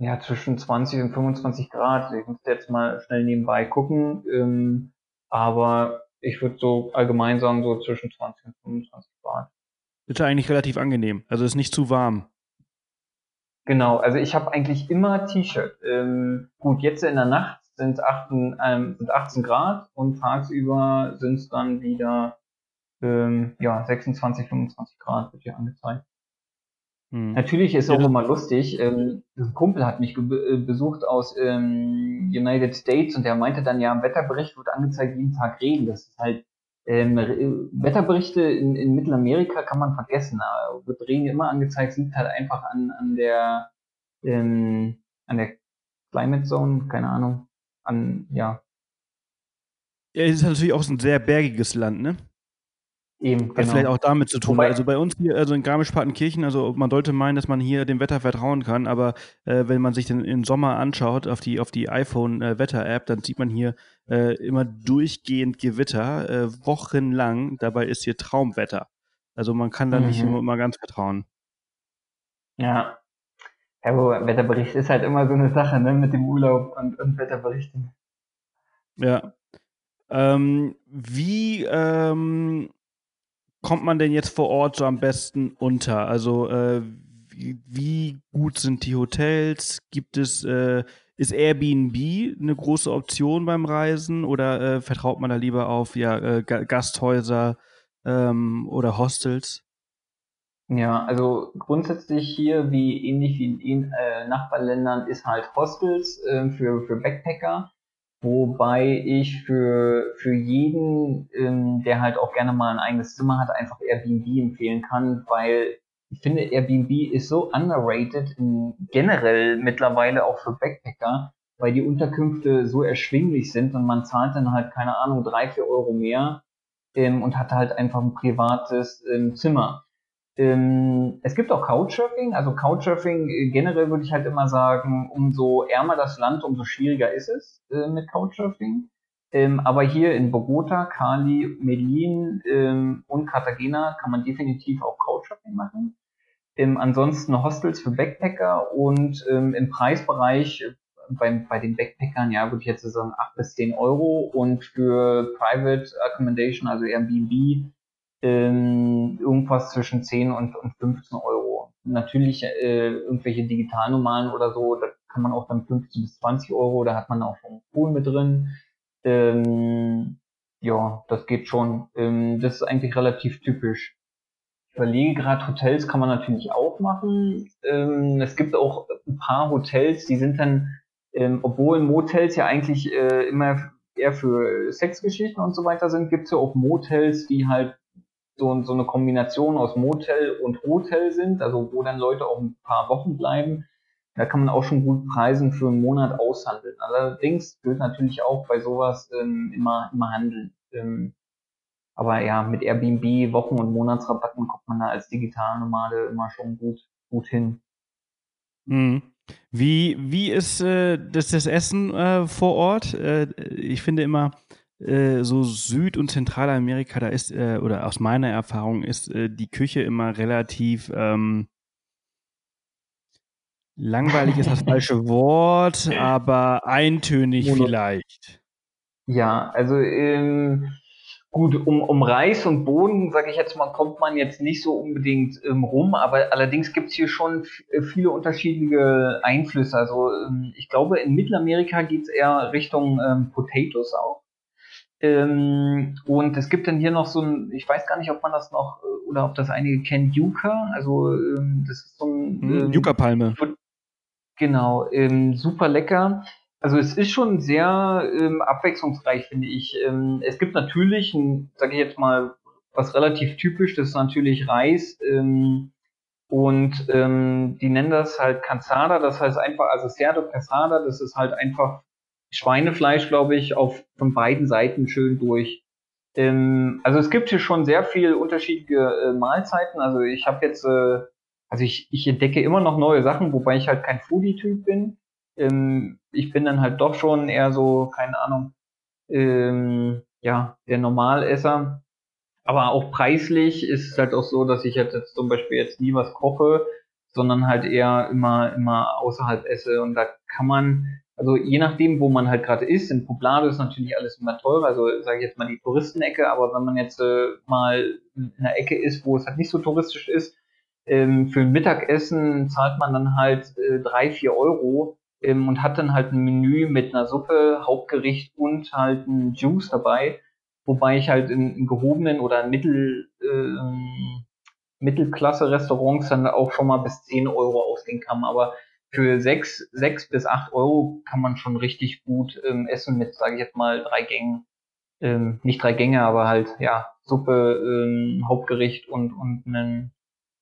Ja, zwischen 20 und 25 Grad. Ich muss jetzt mal schnell nebenbei gucken. Ähm, aber ich würde so allgemein sagen, so zwischen 20 und 25 Grad. Ist ja eigentlich relativ angenehm. Also ist nicht zu warm. Genau, also ich habe eigentlich immer T-Shirt. Ähm, gut, jetzt in der Nacht sind 18, ähm, sind 18 Grad und tagsüber sind es dann wieder ähm, ja, 26, 25 Grad wird hier angezeigt. Hm. Natürlich ist auch immer lustig. Ähm, ein Kumpel hat mich äh, besucht aus ähm, United States und der meinte dann, ja, im Wetterbericht wird angezeigt, jeden Tag Regen. Das ist halt, ähm, Wetterberichte in, in Mittelamerika kann man vergessen. Da wird Regen immer angezeigt, liegt halt einfach an, an der, ähm, an der Climate Zone, keine Ahnung, an, ja. Ja, es ist natürlich auch ein sehr bergiges Land, ne? Eben, Hat vielleicht genau. auch damit zu tun. Wobei, also bei uns hier, also in Garmisch-Partenkirchen, also man sollte meinen, dass man hier dem Wetter vertrauen kann, aber äh, wenn man sich den im Sommer anschaut auf die, auf die iPhone-Wetter-App, dann sieht man hier äh, immer durchgehend Gewitter, äh, wochenlang. Dabei ist hier Traumwetter. Also man kann da mhm. nicht immer, immer ganz vertrauen. Ja. Ja, wo Wetterbericht ist halt immer so eine Sache, ne, mit dem Urlaub und, und Wetterberichten. Ja. Ähm, wie ähm, kommt man denn jetzt vor Ort so am besten unter? Also äh, wie, wie, gut sind die Hotels? Gibt es äh, ist Airbnb eine große Option beim Reisen oder äh, vertraut man da lieber auf ja, äh, Gasthäuser ähm, oder Hostels? Ja, also grundsätzlich hier, wie ähnlich wie in äh, Nachbarländern, ist halt Hostels äh, für, für Backpacker. Wobei ich für, für jeden, ähm, der halt auch gerne mal ein eigenes Zimmer hat, einfach Airbnb empfehlen kann, weil ich finde, Airbnb ist so underrated in, generell mittlerweile auch für Backpacker, weil die Unterkünfte so erschwinglich sind und man zahlt dann halt, keine Ahnung, drei, vier Euro mehr ähm, und hat halt einfach ein privates ähm, Zimmer. Ähm, es gibt auch Couchsurfing, also Couchsurfing äh, generell würde ich halt immer sagen, umso ärmer das Land, umso schwieriger ist es äh, mit Couchsurfing. Ähm, aber hier in Bogota, Cali, Medellin ähm, und Cartagena kann man definitiv auch Couchsurfing machen. Ähm, ansonsten Hostels für Backpacker und ähm, im Preisbereich äh, bei, bei den Backpackern, ja, würde ich jetzt sagen 8 bis 10 Euro und für Private Accommodation, also Airbnb, ähm, irgendwas zwischen 10 und, und 15 Euro. Natürlich äh, irgendwelche Digitalnummern oder so, da kann man auch dann 15 bis 20 Euro, da hat man auch schon Pool mit drin. Ähm, ja, das geht schon. Ähm, das ist eigentlich relativ typisch. Ich überlege gerade, Hotels kann man natürlich auch machen. Ähm, es gibt auch ein paar Hotels, die sind dann, ähm, obwohl Motels ja eigentlich äh, immer eher für Sexgeschichten und so weiter sind, gibt es ja auch Motels, die halt so, so eine Kombination aus Motel und Hotel sind, also wo dann Leute auch ein paar Wochen bleiben. Da kann man auch schon gut Preisen für einen Monat aushandeln. Allerdings wird natürlich auch bei sowas ähm, immer, immer handeln. Ähm, aber ja, mit Airbnb, Wochen- und Monatsrabatten kommt man da als Digitalnomade immer schon gut, gut hin. Mhm. Wie, wie ist äh, das, das Essen äh, vor Ort? Äh, ich finde immer, äh, so Süd- und Zentralamerika, da ist, äh, oder aus meiner Erfahrung, ist äh, die Küche immer relativ ähm, langweilig ist das falsche <laughs> Wort, aber eintönig Mono. vielleicht. Ja, also ähm, gut, um, um Reis und Boden, sage ich jetzt mal, kommt man jetzt nicht so unbedingt ähm, rum, aber allerdings gibt's hier schon viele unterschiedliche Einflüsse. Also ähm, ich glaube, in Mittelamerika geht's eher Richtung ähm, Potatoes auch. Ähm, und es gibt dann hier noch so ein, ich weiß gar nicht, ob man das noch, äh, oder ob das einige kennen, Yucca. Also ähm, das ist so ein hm, ähm, Yucca-Palme. Genau, ähm, super lecker. Also es ist schon sehr ähm, abwechslungsreich, finde ich. Ähm, es gibt natürlich, sage ich jetzt mal, was relativ typisch, das ist natürlich Reis. Und die nennen das halt Cansada, das heißt einfach, also Cerdo Cansada, das ist halt einfach Schweinefleisch, glaube ich, auf von beiden Seiten schön durch. Ähm, also es gibt hier schon sehr viel unterschiedliche äh, Mahlzeiten. Also ich habe jetzt, äh, also ich, ich entdecke immer noch neue Sachen, wobei ich halt kein Foodie-Typ bin. Ähm, ich bin dann halt doch schon eher so, keine Ahnung, ähm, ja, der Normalesser. Aber auch preislich ist es halt auch so, dass ich jetzt zum Beispiel jetzt nie was koche, sondern halt eher immer, immer außerhalb esse. Und da kann man also je nachdem, wo man halt gerade ist, in Poblado ist natürlich alles immer teurer, also sage ich jetzt mal die Touristenecke, aber wenn man jetzt äh, mal in einer Ecke ist, wo es halt nicht so touristisch ist, ähm, für ein Mittagessen zahlt man dann halt äh, drei, vier Euro ähm, und hat dann halt ein Menü mit einer Suppe, Hauptgericht und halt ein Juice dabei, wobei ich halt in, in gehobenen oder Mittel, äh, Mittelklasse-Restaurants dann auch schon mal bis zehn Euro ausgehen kann, aber für sechs, sechs bis acht Euro kann man schon richtig gut ähm, essen mit, sage ich jetzt mal, drei Gängen. Ähm, nicht drei Gänge, aber halt, ja, Suppe, ähm, Hauptgericht und, und einen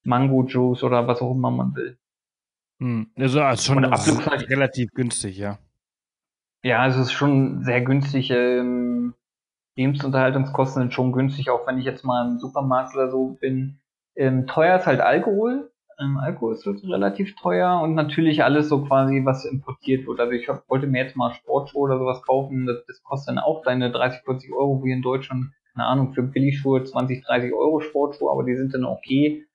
Mango-Juice oder was auch immer man will. Hm. Also, also schon relativ günstig, ja. Ja, es ist schon sehr günstig. Ähm, Lebensunterhaltungskosten sind schon günstig, auch wenn ich jetzt mal im Supermarkt oder so bin. Ähm, teuer ist halt Alkohol. Ähm, Alkohol ist relativ teuer und natürlich alles so quasi, was importiert wird. Also ich hab, wollte mir jetzt mal Sportschuhe oder sowas kaufen. Das, das kostet dann auch deine 30, 40 Euro wie in Deutschland. Keine Ahnung, für Billigschuhe 20, 30 Euro Sportschuhe, aber die sind dann okay.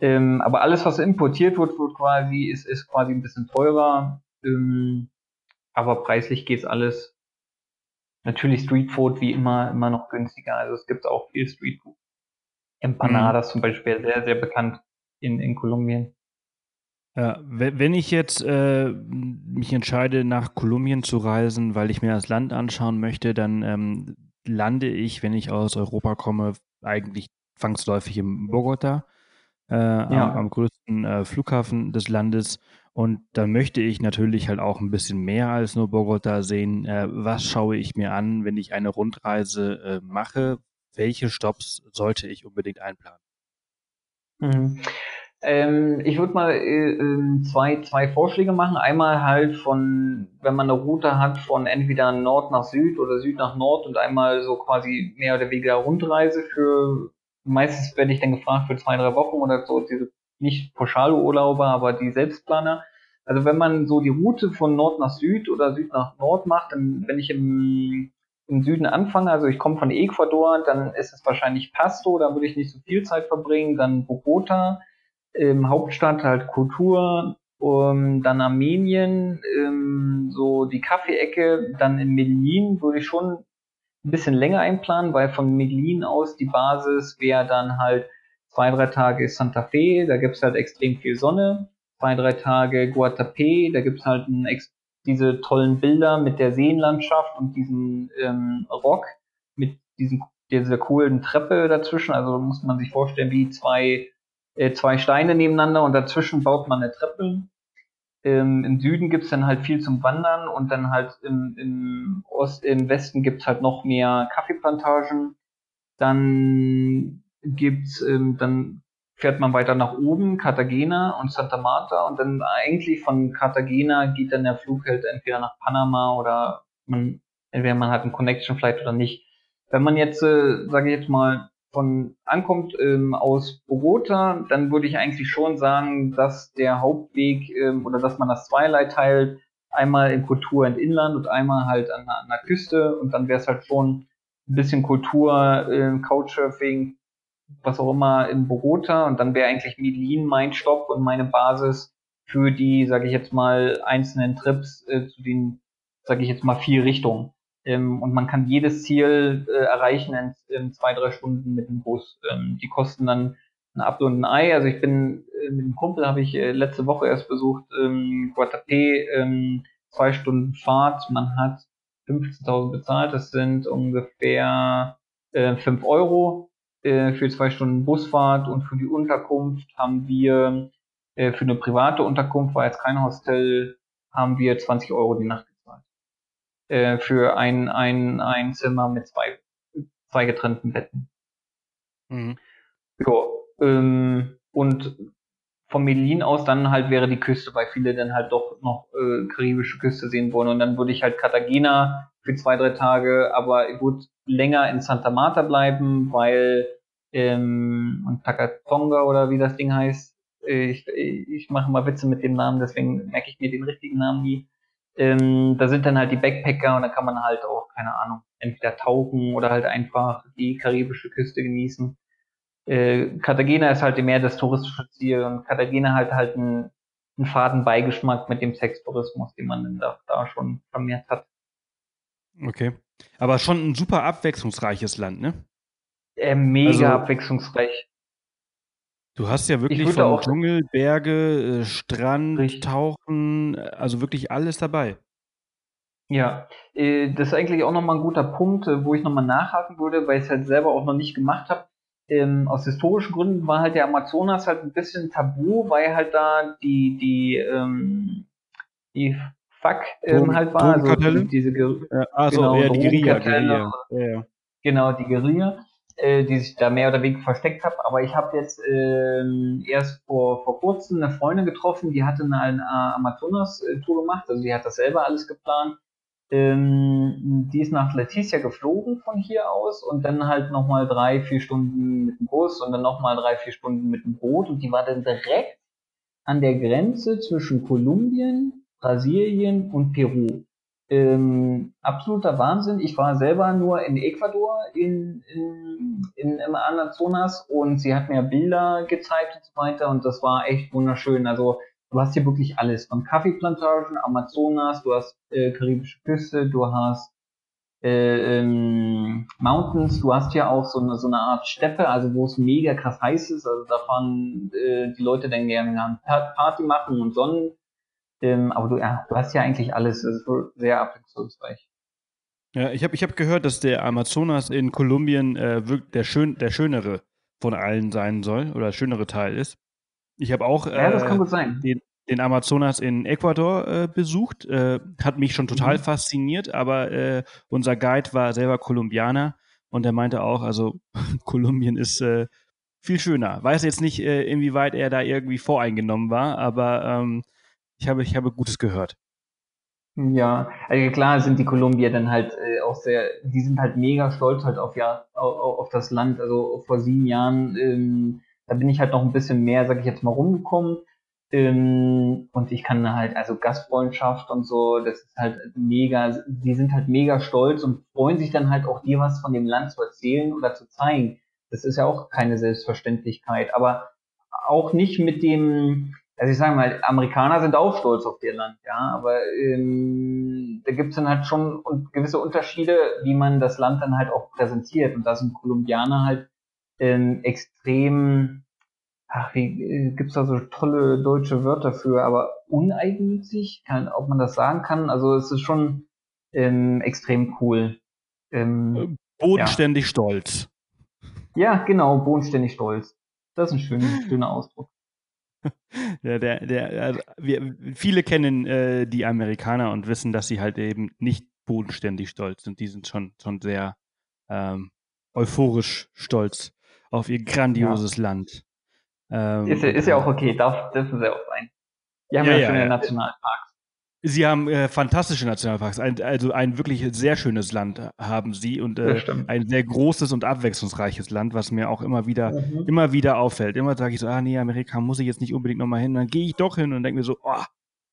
Ähm, aber alles, was importiert wird, wird quasi, ist, ist quasi ein bisschen teurer. Ähm, aber preislich geht's alles. Natürlich Streetfood wie immer, immer noch günstiger. Also es gibt auch viel Streetfood. Empanadas mhm. zum Beispiel, sehr, sehr bekannt in, in Kolumbien. Ja, wenn ich jetzt äh, mich entscheide, nach Kolumbien zu reisen, weil ich mir das Land anschauen möchte, dann ähm, lande ich, wenn ich aus Europa komme, eigentlich zwangsläufig in Bogota. äh, ja. am, am, größten äh, Flughafen des Landes. Und dann möchte ich natürlich halt auch ein bisschen mehr als nur Bogota sehen. Äh, was schaue ich mir an, wenn ich eine Rundreise äh, mache? Welche Stops sollte ich unbedingt einplanen? Mhm. Ähm, ich würde mal äh, ähm, zwei, zwei Vorschläge machen. Einmal halt von, wenn man eine Route hat von entweder Nord nach Süd oder Süd nach Nord und einmal so quasi mehr oder weniger Rundreise für, meistens werde ich dann gefragt für zwei, drei Wochen oder so, diese nicht Pauschalurlauber, aber die Selbstplaner. Also wenn man so die Route von Nord nach Süd oder Süd nach Nord macht, dann wenn ich im, im Süden anfange, also ich komme von Ecuador, dann ist es wahrscheinlich Pasto, da würde ich nicht so viel Zeit verbringen, dann Bogota, ähm, Hauptstadt halt Kultur, um, dann Armenien, ähm, so die Kaffeeecke, dann in Medellin würde ich schon ein bisschen länger einplanen, weil von Medellin aus die Basis wäre dann halt zwei, drei Tage Santa Fe, da gibt's halt extrem viel Sonne, zwei, drei Tage Guatapé, da gibt's halt ein, diese tollen Bilder mit der Seenlandschaft und diesem ähm, Rock, mit diesem, dieser coolen Treppe dazwischen, also muss man sich vorstellen wie zwei äh, zwei Steine nebeneinander und dazwischen baut man eine Treppe. Ähm, Im Süden gibt's dann halt viel zum Wandern und dann halt im, im Ost, im Westen gibt's halt noch mehr Kaffeeplantagen. Dann gibt's, ähm, dann fährt man weiter nach oben, Cartagena und Santa Marta. Und dann eigentlich von Cartagena geht dann der Flug halt entweder nach Panama oder man, entweder man hat einen Connection Flight oder nicht. Wenn man jetzt, äh, sage ich jetzt mal, von ankommt ähm, aus Bogota, dann würde ich eigentlich schon sagen, dass der Hauptweg ähm, oder dass man das zweierlei teilt, einmal in Kultur und Inland und einmal halt an, an der Küste. Und dann wäre es halt schon ein bisschen Kultur, äh, Couchsurfing, was auch immer in Bogota und dann wäre eigentlich Medellin mein Stopp und meine Basis für die, sage ich jetzt mal, einzelnen Trips äh, zu den, sage ich jetzt mal, vier Richtungen. Ähm, und man kann jedes Ziel äh, erreichen in, in, zwei, drei Stunden mit dem Bus. Ähm, die kosten dann ein Apfel und ein Ei. Also ich bin äh, mit dem Kumpel habe ich äh, letzte Woche erst besucht, ähm, Guatapé, ähm, zwei Stunden Fahrt. Man hat 15.000 bezahlt. Das sind ungefähr äh, 5 Euro äh, für zwei Stunden Busfahrt und für die Unterkunft haben wir äh, für eine private Unterkunft, war jetzt kein Hostel, haben wir 20 Euro die Nacht äh, für ein, ein, ein Zimmer mit zwei, zwei getrennten Betten. Mhm. So, ähm, und von Medellin aus dann halt wäre die Küste, weil viele dann halt doch noch äh, karibische Küste sehen wollen. Und dann würde ich halt Cartagena für zwei, drei Tage, aber würde länger in Santa Marta bleiben, weil ähm, und Takatonga oder wie das Ding heißt. Äh, ich, ich mache mal Witze mit dem Namen, deswegen merke ich mir den richtigen Namen nie. Ähm, da sind dann halt die Backpacker und da kann man halt auch, keine Ahnung, entweder tauchen oder halt einfach die karibische Küste genießen. Äh, Cartagena ist halt mehr das touristische Ziel und Cartagena halt halt einen, einen faden Beigeschmack mit dem Sextourismus, den man da, da schon vermehrt hat. Okay. Aber schon ein super abwechslungsreiches Land, ne? Äh, mega also, abwechslungsreich. Du hast ja wirklich von auch Dschungel, Berge, äh, Strand, richtig. Tauchen, äh, also wirklich alles dabei. Ja, äh, das ist eigentlich auch nochmal ein guter Punkt, wo ich nochmal nachhaken würde, weil ich es halt selber auch noch nicht gemacht habe. Ähm, aus historischen Gründen war halt der Amazonas halt ein bisschen tabu, weil halt da die, die, ähm, die Fuck ähm, halt war. Also diese Ger ja, also, genau, ja, die Guerilla. Guerilla. Ja, Genau, die Guerilla äh, die sich da mehr oder weniger versteckt habe. Aber ich habe jetzt äh, erst vor, vor kurzem eine Freundin getroffen, die hatte eine, eine Amazonas-Tour gemacht, also die hat das selber alles geplant. Ähm, die ist nach Leticia geflogen von hier aus und dann halt nochmal drei, vier Stunden mit dem Bus und dann nochmal drei, vier Stunden mit dem Boot und die war dann direkt an der Grenze zwischen Kolumbien, Brasilien und Peru ähm, absoluter Wahnsinn. Ich war selber nur in Ecuador in, in, in, im Amazonas und sie hat mir Bilder gezeigt und so weiter und das war echt wunderschön. Also du hast hier wirklich alles. Von Kaffeeplantagen, Amazonas, du hast äh, karibische Küste, du hast äh, ähm, Mountains, du hast ja auch so eine, so eine Art Steppe, also wo es mega krass heiß ist. Also da fahren äh, die Leute dann gerne Party machen und Sonnen ähm, aber du, ja, du hast ja eigentlich alles. Es ist wohl sehr abwechslungsreich. Ja, ich habe ich hab gehört, dass der Amazonas in Kolumbien äh, der, schön, der schönere von allen sein soll oder der schönere Teil ist. Ich habe auch ja, äh, sein. den, den Amazonas in Ecuador äh, besucht. Äh, hat mich schon total Mhm. fasziniert, aber äh, unser Guide war selber Kolumbianer und er meinte auch, also <laughs> Kolumbien ist äh, viel schöner. Weiß jetzt nicht, äh, inwieweit er da irgendwie voreingenommen war, aber ähm, ich habe, ich habe Gutes gehört. Ja, also klar sind die Kolumbier dann halt äh, auch sehr, die sind halt mega stolz halt auf ja auf, auf das Land. Also vor sieben Jahren, ähm, da bin ich halt noch ein bisschen mehr, sag ich jetzt mal, rumgekommen. Ähm, und ich kann halt, also Gastfreundschaft und so, das ist halt mega, die sind halt mega stolz und freuen sich dann halt auch dir was von dem Land zu erzählen oder zu zeigen. Das ist ja auch keine Selbstverständlichkeit, aber auch nicht mit dem, also ich sage mal, Amerikaner sind auch stolz auf ihr Land, ja, aber ähm, da gibt's dann halt schon gewisse Unterschiede, wie man das Land dann halt auch präsentiert. Und da sind Kolumbianer halt ähm, extrem, ach, wie äh, gibt's da so tolle deutsche Wörter für, aber uneigennützig, kann, ob man das sagen kann. Also es ist schon ähm, extrem cool. Ähm, Bodenständig stolz. ja, genau, bodenständig stolz. Das ist ein schöner, schöner Ausdruck. <laughs> Ja, der, der, also wir, viele kennen äh, die Amerikaner und wissen, dass sie halt eben nicht bodenständig stolz sind. Die sind schon, schon sehr ähm, euphorisch stolz auf ihr grandioses Land. Ähm, Ist, ja- ist ja auch okay, darf, dürfen sie auch sein. Die haben Ja, ja, ja, schöne ja. Nationalparks. Sie haben äh, fantastische Nationalparks, ein, also ein wirklich sehr schönes Land haben sie und äh, Das ein sehr großes und abwechslungsreiches Land, was mir auch immer wieder Mhm. immer wieder auffällt. Immer sage ich so, ah nee, Amerika muss ich jetzt nicht unbedingt nochmal hin. Dann gehe ich doch hin und denke mir so, oh,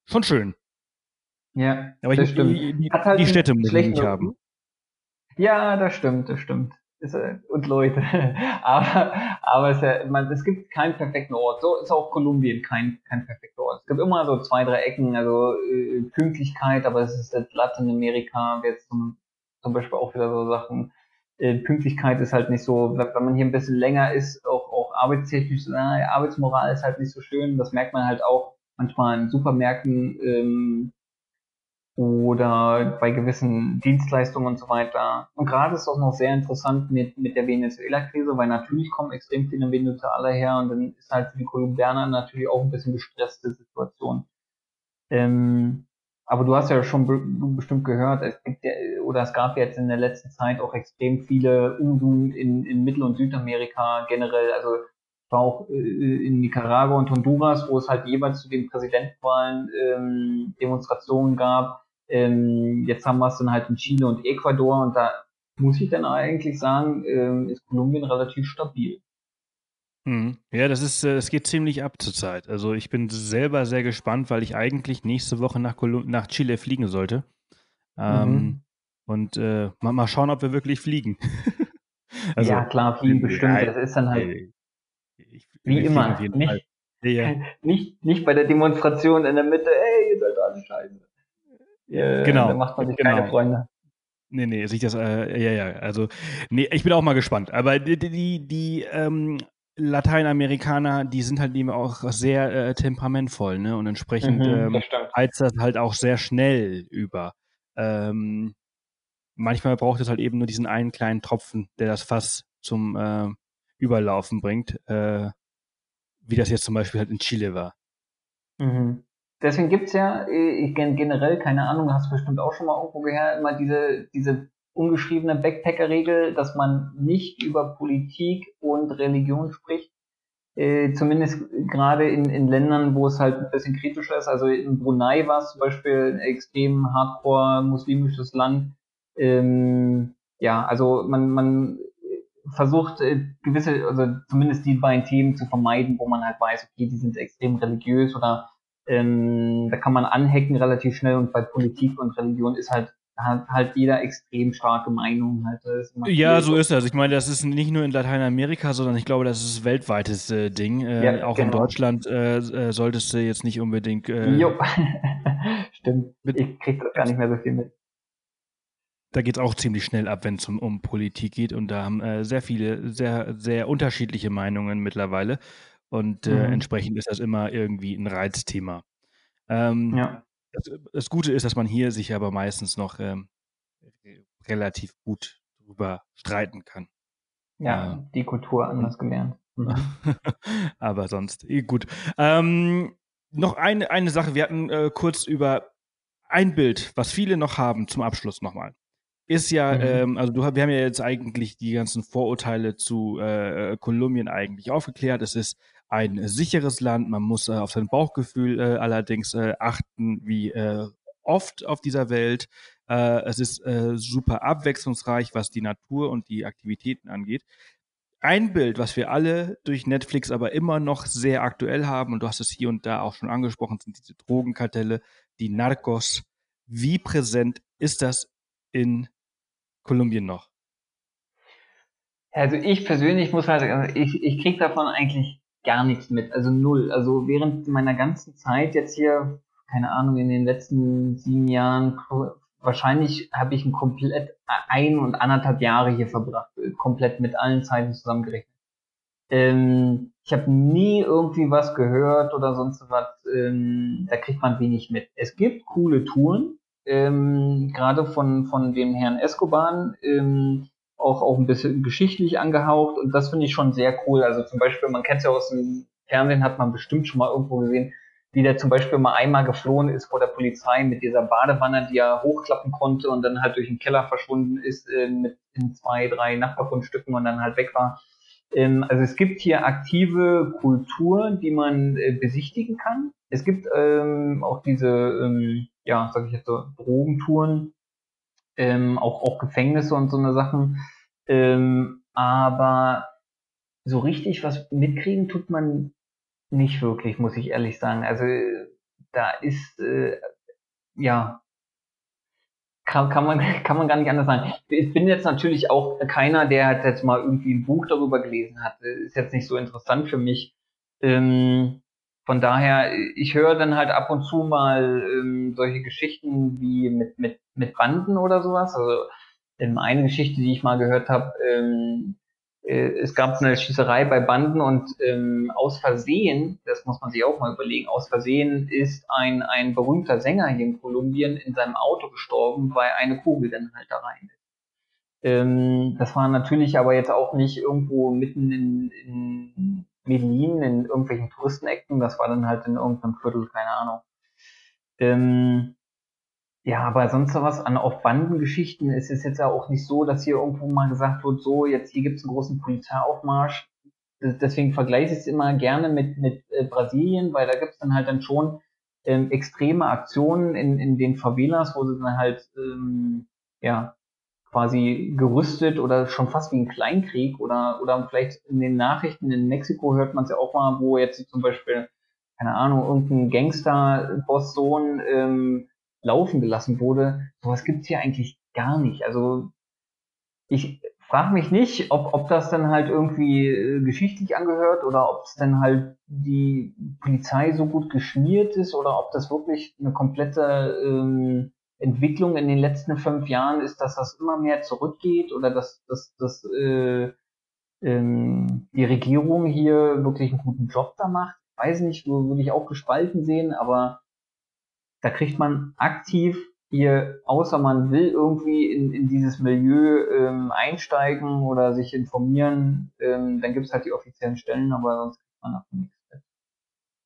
schon schön. Ja, Aber das ich, stimmt. die, die, halt die Städte muss ich nicht haben. Ja, das stimmt, das stimmt. Äh, und Leute. <laughs> aber aber es, man, es gibt keinen perfekten Ort. So ist auch Kolumbien kein, kein perfekter Ort. Es gibt immer so zwei, drei Ecken, also äh, Pünktlichkeit, aber es ist jetzt Lateinamerika, jetzt zum, zum Beispiel auch wieder so Sachen. Äh, Pünktlichkeit ist halt nicht so, wenn man hier ein bisschen länger ist, auch, auch arbeitstechnisch, äh, Arbeitsmoral ist halt nicht so schön. Das merkt man halt auch manchmal in Supermärkten, ähm, oder bei gewissen Dienstleistungen und so weiter. Und gerade ist auch noch sehr interessant mit, mit der Venezuela-Krise, weil natürlich kommen extrem viele Venezuela her und dann ist halt für die Kolumbianer natürlich auch ein bisschen gestresste Situation. Ähm, aber du hast ja schon be bestimmt gehört, es gibt ja, oder es gab jetzt in der letzten Zeit auch extrem viele Unruhen in, in Mittel- und Südamerika generell. Also ich war auch äh, in Nicaragua und Honduras, wo es halt jeweils zu den Präsidentenwahlen ähm, Demonstrationen gab. Ähm, jetzt haben wir es dann halt in Chile und Ecuador und da muss ich dann eigentlich sagen, ähm, ist Kolumbien relativ stabil. Mhm. Ja, das ist, äh, das geht ziemlich ab zurzeit. Also ich bin selber sehr gespannt, weil ich eigentlich nächste Woche nach, Kolum nach Chile fliegen sollte. Ähm, Mhm. Und äh, mal, mal schauen, ob wir wirklich fliegen. <laughs> Also, ja, klar, fliegen bestimmt. Das ist dann halt äh, ich- wie immer. Nicht, ja. <laughs> nicht, nicht bei der Demonstration in der Mitte, ey, ihr seid alle scheiße. Äh, Genau, Da macht man sich genau. keine Freunde. Nee, nee, sich das, äh, ja, ja, also, nee, ich bin auch mal gespannt. Aber die, die, die, ähm, Lateinamerikaner, die sind halt eben auch sehr äh, temperamentvoll, ne? Und entsprechend ähm, das stimmt. heizt das halt auch sehr schnell über. Ähm, manchmal braucht es halt eben nur diesen einen kleinen Tropfen, der das Fass zum äh, Überlaufen bringt, äh, wie das jetzt zum Beispiel halt in Chile war. Mhm. Deswegen gibt's ja äh, ich gen- generell, keine Ahnung, hast bestimmt auch schon mal irgendwo gehört, immer diese, diese ungeschriebene Backpacker-Regel, dass man nicht über Politik und Religion spricht. Äh, zumindest gerade in, in Ländern, wo es halt ein bisschen kritischer ist. Also in Brunei war es zum Beispiel ein extrem hardcore muslimisches Land. Ähm, ja, also man, man versucht äh, gewisse, also zumindest die beiden Themen zu vermeiden, wo man halt weiß, okay, die sind extrem religiös oder ähm, da kann man anhacken relativ schnell und bei Politik und Religion ist halt hat halt jeder extrem starke Meinung halt. Das Ja, so ist das. Ich meine, das ist nicht nur in Lateinamerika, sondern ich glaube, das ist ein weltweites äh, Ding. Äh, Ja, auch in genau. Deutschland äh, äh, solltest du jetzt nicht unbedingt. Äh, Jo. <laughs> Stimmt. Ich krieg das gar nicht mehr so viel mit. da geht es auch ziemlich schnell ab, wenn es um, um Politik geht. Und da haben äh, sehr viele, sehr, sehr unterschiedliche Meinungen mittlerweile. Und äh, Mhm. entsprechend ist das immer irgendwie ein Reizthema. Ähm, Ja. das, das Gute ist, dass man hier sich aber meistens noch ähm, relativ gut drüber streiten kann. Ja, äh, die Kultur anders gelernt. Mhm. <laughs> Aber sonst, eh gut. Ähm, noch eine, eine Sache, wir hatten äh, kurz über ein Bild, was viele noch haben zum Abschluss nochmal. Ist ja, mhm. ähm, also du, wir haben ja jetzt eigentlich die ganzen Vorurteile zu äh, Kolumbien eigentlich aufgeklärt. Es ist ein sicheres Land, man muss äh, auf sein Bauchgefühl äh, allerdings äh, achten, wie äh, oft auf dieser Welt. Äh, es ist äh, super abwechslungsreich, was die Natur und die Aktivitäten angeht. Ein Bild, was wir alle durch Netflix aber immer noch sehr aktuell haben, und du hast es hier und da auch schon angesprochen, sind diese Drogenkartelle, die Narcos. Wie präsent ist das in Kolumbien noch? Also ich persönlich muss halt, ich, ich kriege davon eigentlich gar nichts mit, also null. Also während meiner ganzen Zeit jetzt hier, keine Ahnung, in den letzten sieben Jahren wahrscheinlich habe ich ein komplett ein und anderthalb Jahre hier verbracht, komplett mit allen Zeiten zusammengerechnet. Ähm, ich habe nie irgendwie was gehört oder sonst was. Ähm, da kriegt man wenig mit. Es gibt coole Touren, ähm, gerade von von dem Herrn Escobar, ähm, auch auch ein bisschen geschichtlich angehaucht und das finde ich schon sehr cool. Also zum Beispiel, man kennt es ja aus dem Fernsehen, hat man bestimmt schon mal irgendwo gesehen, wie der zum Beispiel mal einmal geflohen ist vor der Polizei mit dieser Badewanne, die er hochklappen konnte und dann halt durch den Keller verschwunden ist äh, mit in zwei, drei Nachbargrundstücken und dann halt weg war. Ähm, also es gibt hier aktive Kultur, die man äh, besichtigen kann. Es gibt ähm, auch diese, ähm, ja, sag ich jetzt so, Drogentouren, ähm, auch, auch Gefängnisse und so eine Sachen. Ähm, aber so richtig was mitkriegen tut man nicht wirklich, muss ich ehrlich sagen. Also da ist äh, ja kann, kann man <laughs> kann man gar nicht anders sagen. Ich bin jetzt natürlich auch keiner, der jetzt mal irgendwie ein Buch darüber gelesen hat. Ist jetzt nicht so interessant für mich. Ähm, von daher, ich höre dann halt ab und zu mal ähm, solche Geschichten wie mit mit mit Banden oder sowas. Also ähm, eine Geschichte, die ich mal gehört habe, ähm, äh, es gab eine Schießerei bei Banden und ähm, aus Versehen, das muss man sich auch mal überlegen, aus Versehen ist ein, ein berühmter Sänger hier in Kolumbien in seinem Auto gestorben, weil eine Kugel dann halt da rein ist. Ähm, das war natürlich aber jetzt auch nicht irgendwo mitten in, in Medellin, in irgendwelchen Touristenecken, das war dann halt in irgendeinem Viertel, keine Ahnung. Ähm, ja, aber sonst was an auf Bandengeschichten ist es jetzt ja auch nicht so, dass hier irgendwo mal gesagt wird, so, jetzt hier gibt's einen großen Polizeiaufmarsch. Deswegen vergleiche ich es immer gerne mit, mit äh, Brasilien, weil da gibt's dann halt dann schon ähm, extreme Aktionen in, in den Favelas, wo sie dann halt ähm, ja quasi gerüstet oder schon fast wie ein Kleinkrieg oder oder vielleicht in den Nachrichten in Mexiko hört man es ja auch mal, wo jetzt zum Beispiel keine Ahnung irgendein Gangster-Boss-Sohn ähm, laufen gelassen wurde. Sowas gibt's hier eigentlich gar nicht. Also ich frage mich nicht, ob, ob das dann halt irgendwie äh, geschichtlich angehört oder ob es dann halt die Polizei so gut geschmiert ist oder ob das wirklich eine komplette ähm, Entwicklung in den letzten fünf Jahren ist, dass das immer mehr zurückgeht oder dass, dass, dass äh, ähm, die Regierung hier wirklich einen guten Job da macht. Weiß nicht, würde ich auch gespalten sehen, aber da kriegt man aktiv hier, außer man will irgendwie in, in dieses Milieu ähm, einsteigen oder sich informieren, ähm, dann gibt es halt die offiziellen Stellen, aber sonst kriegt man davon nichts.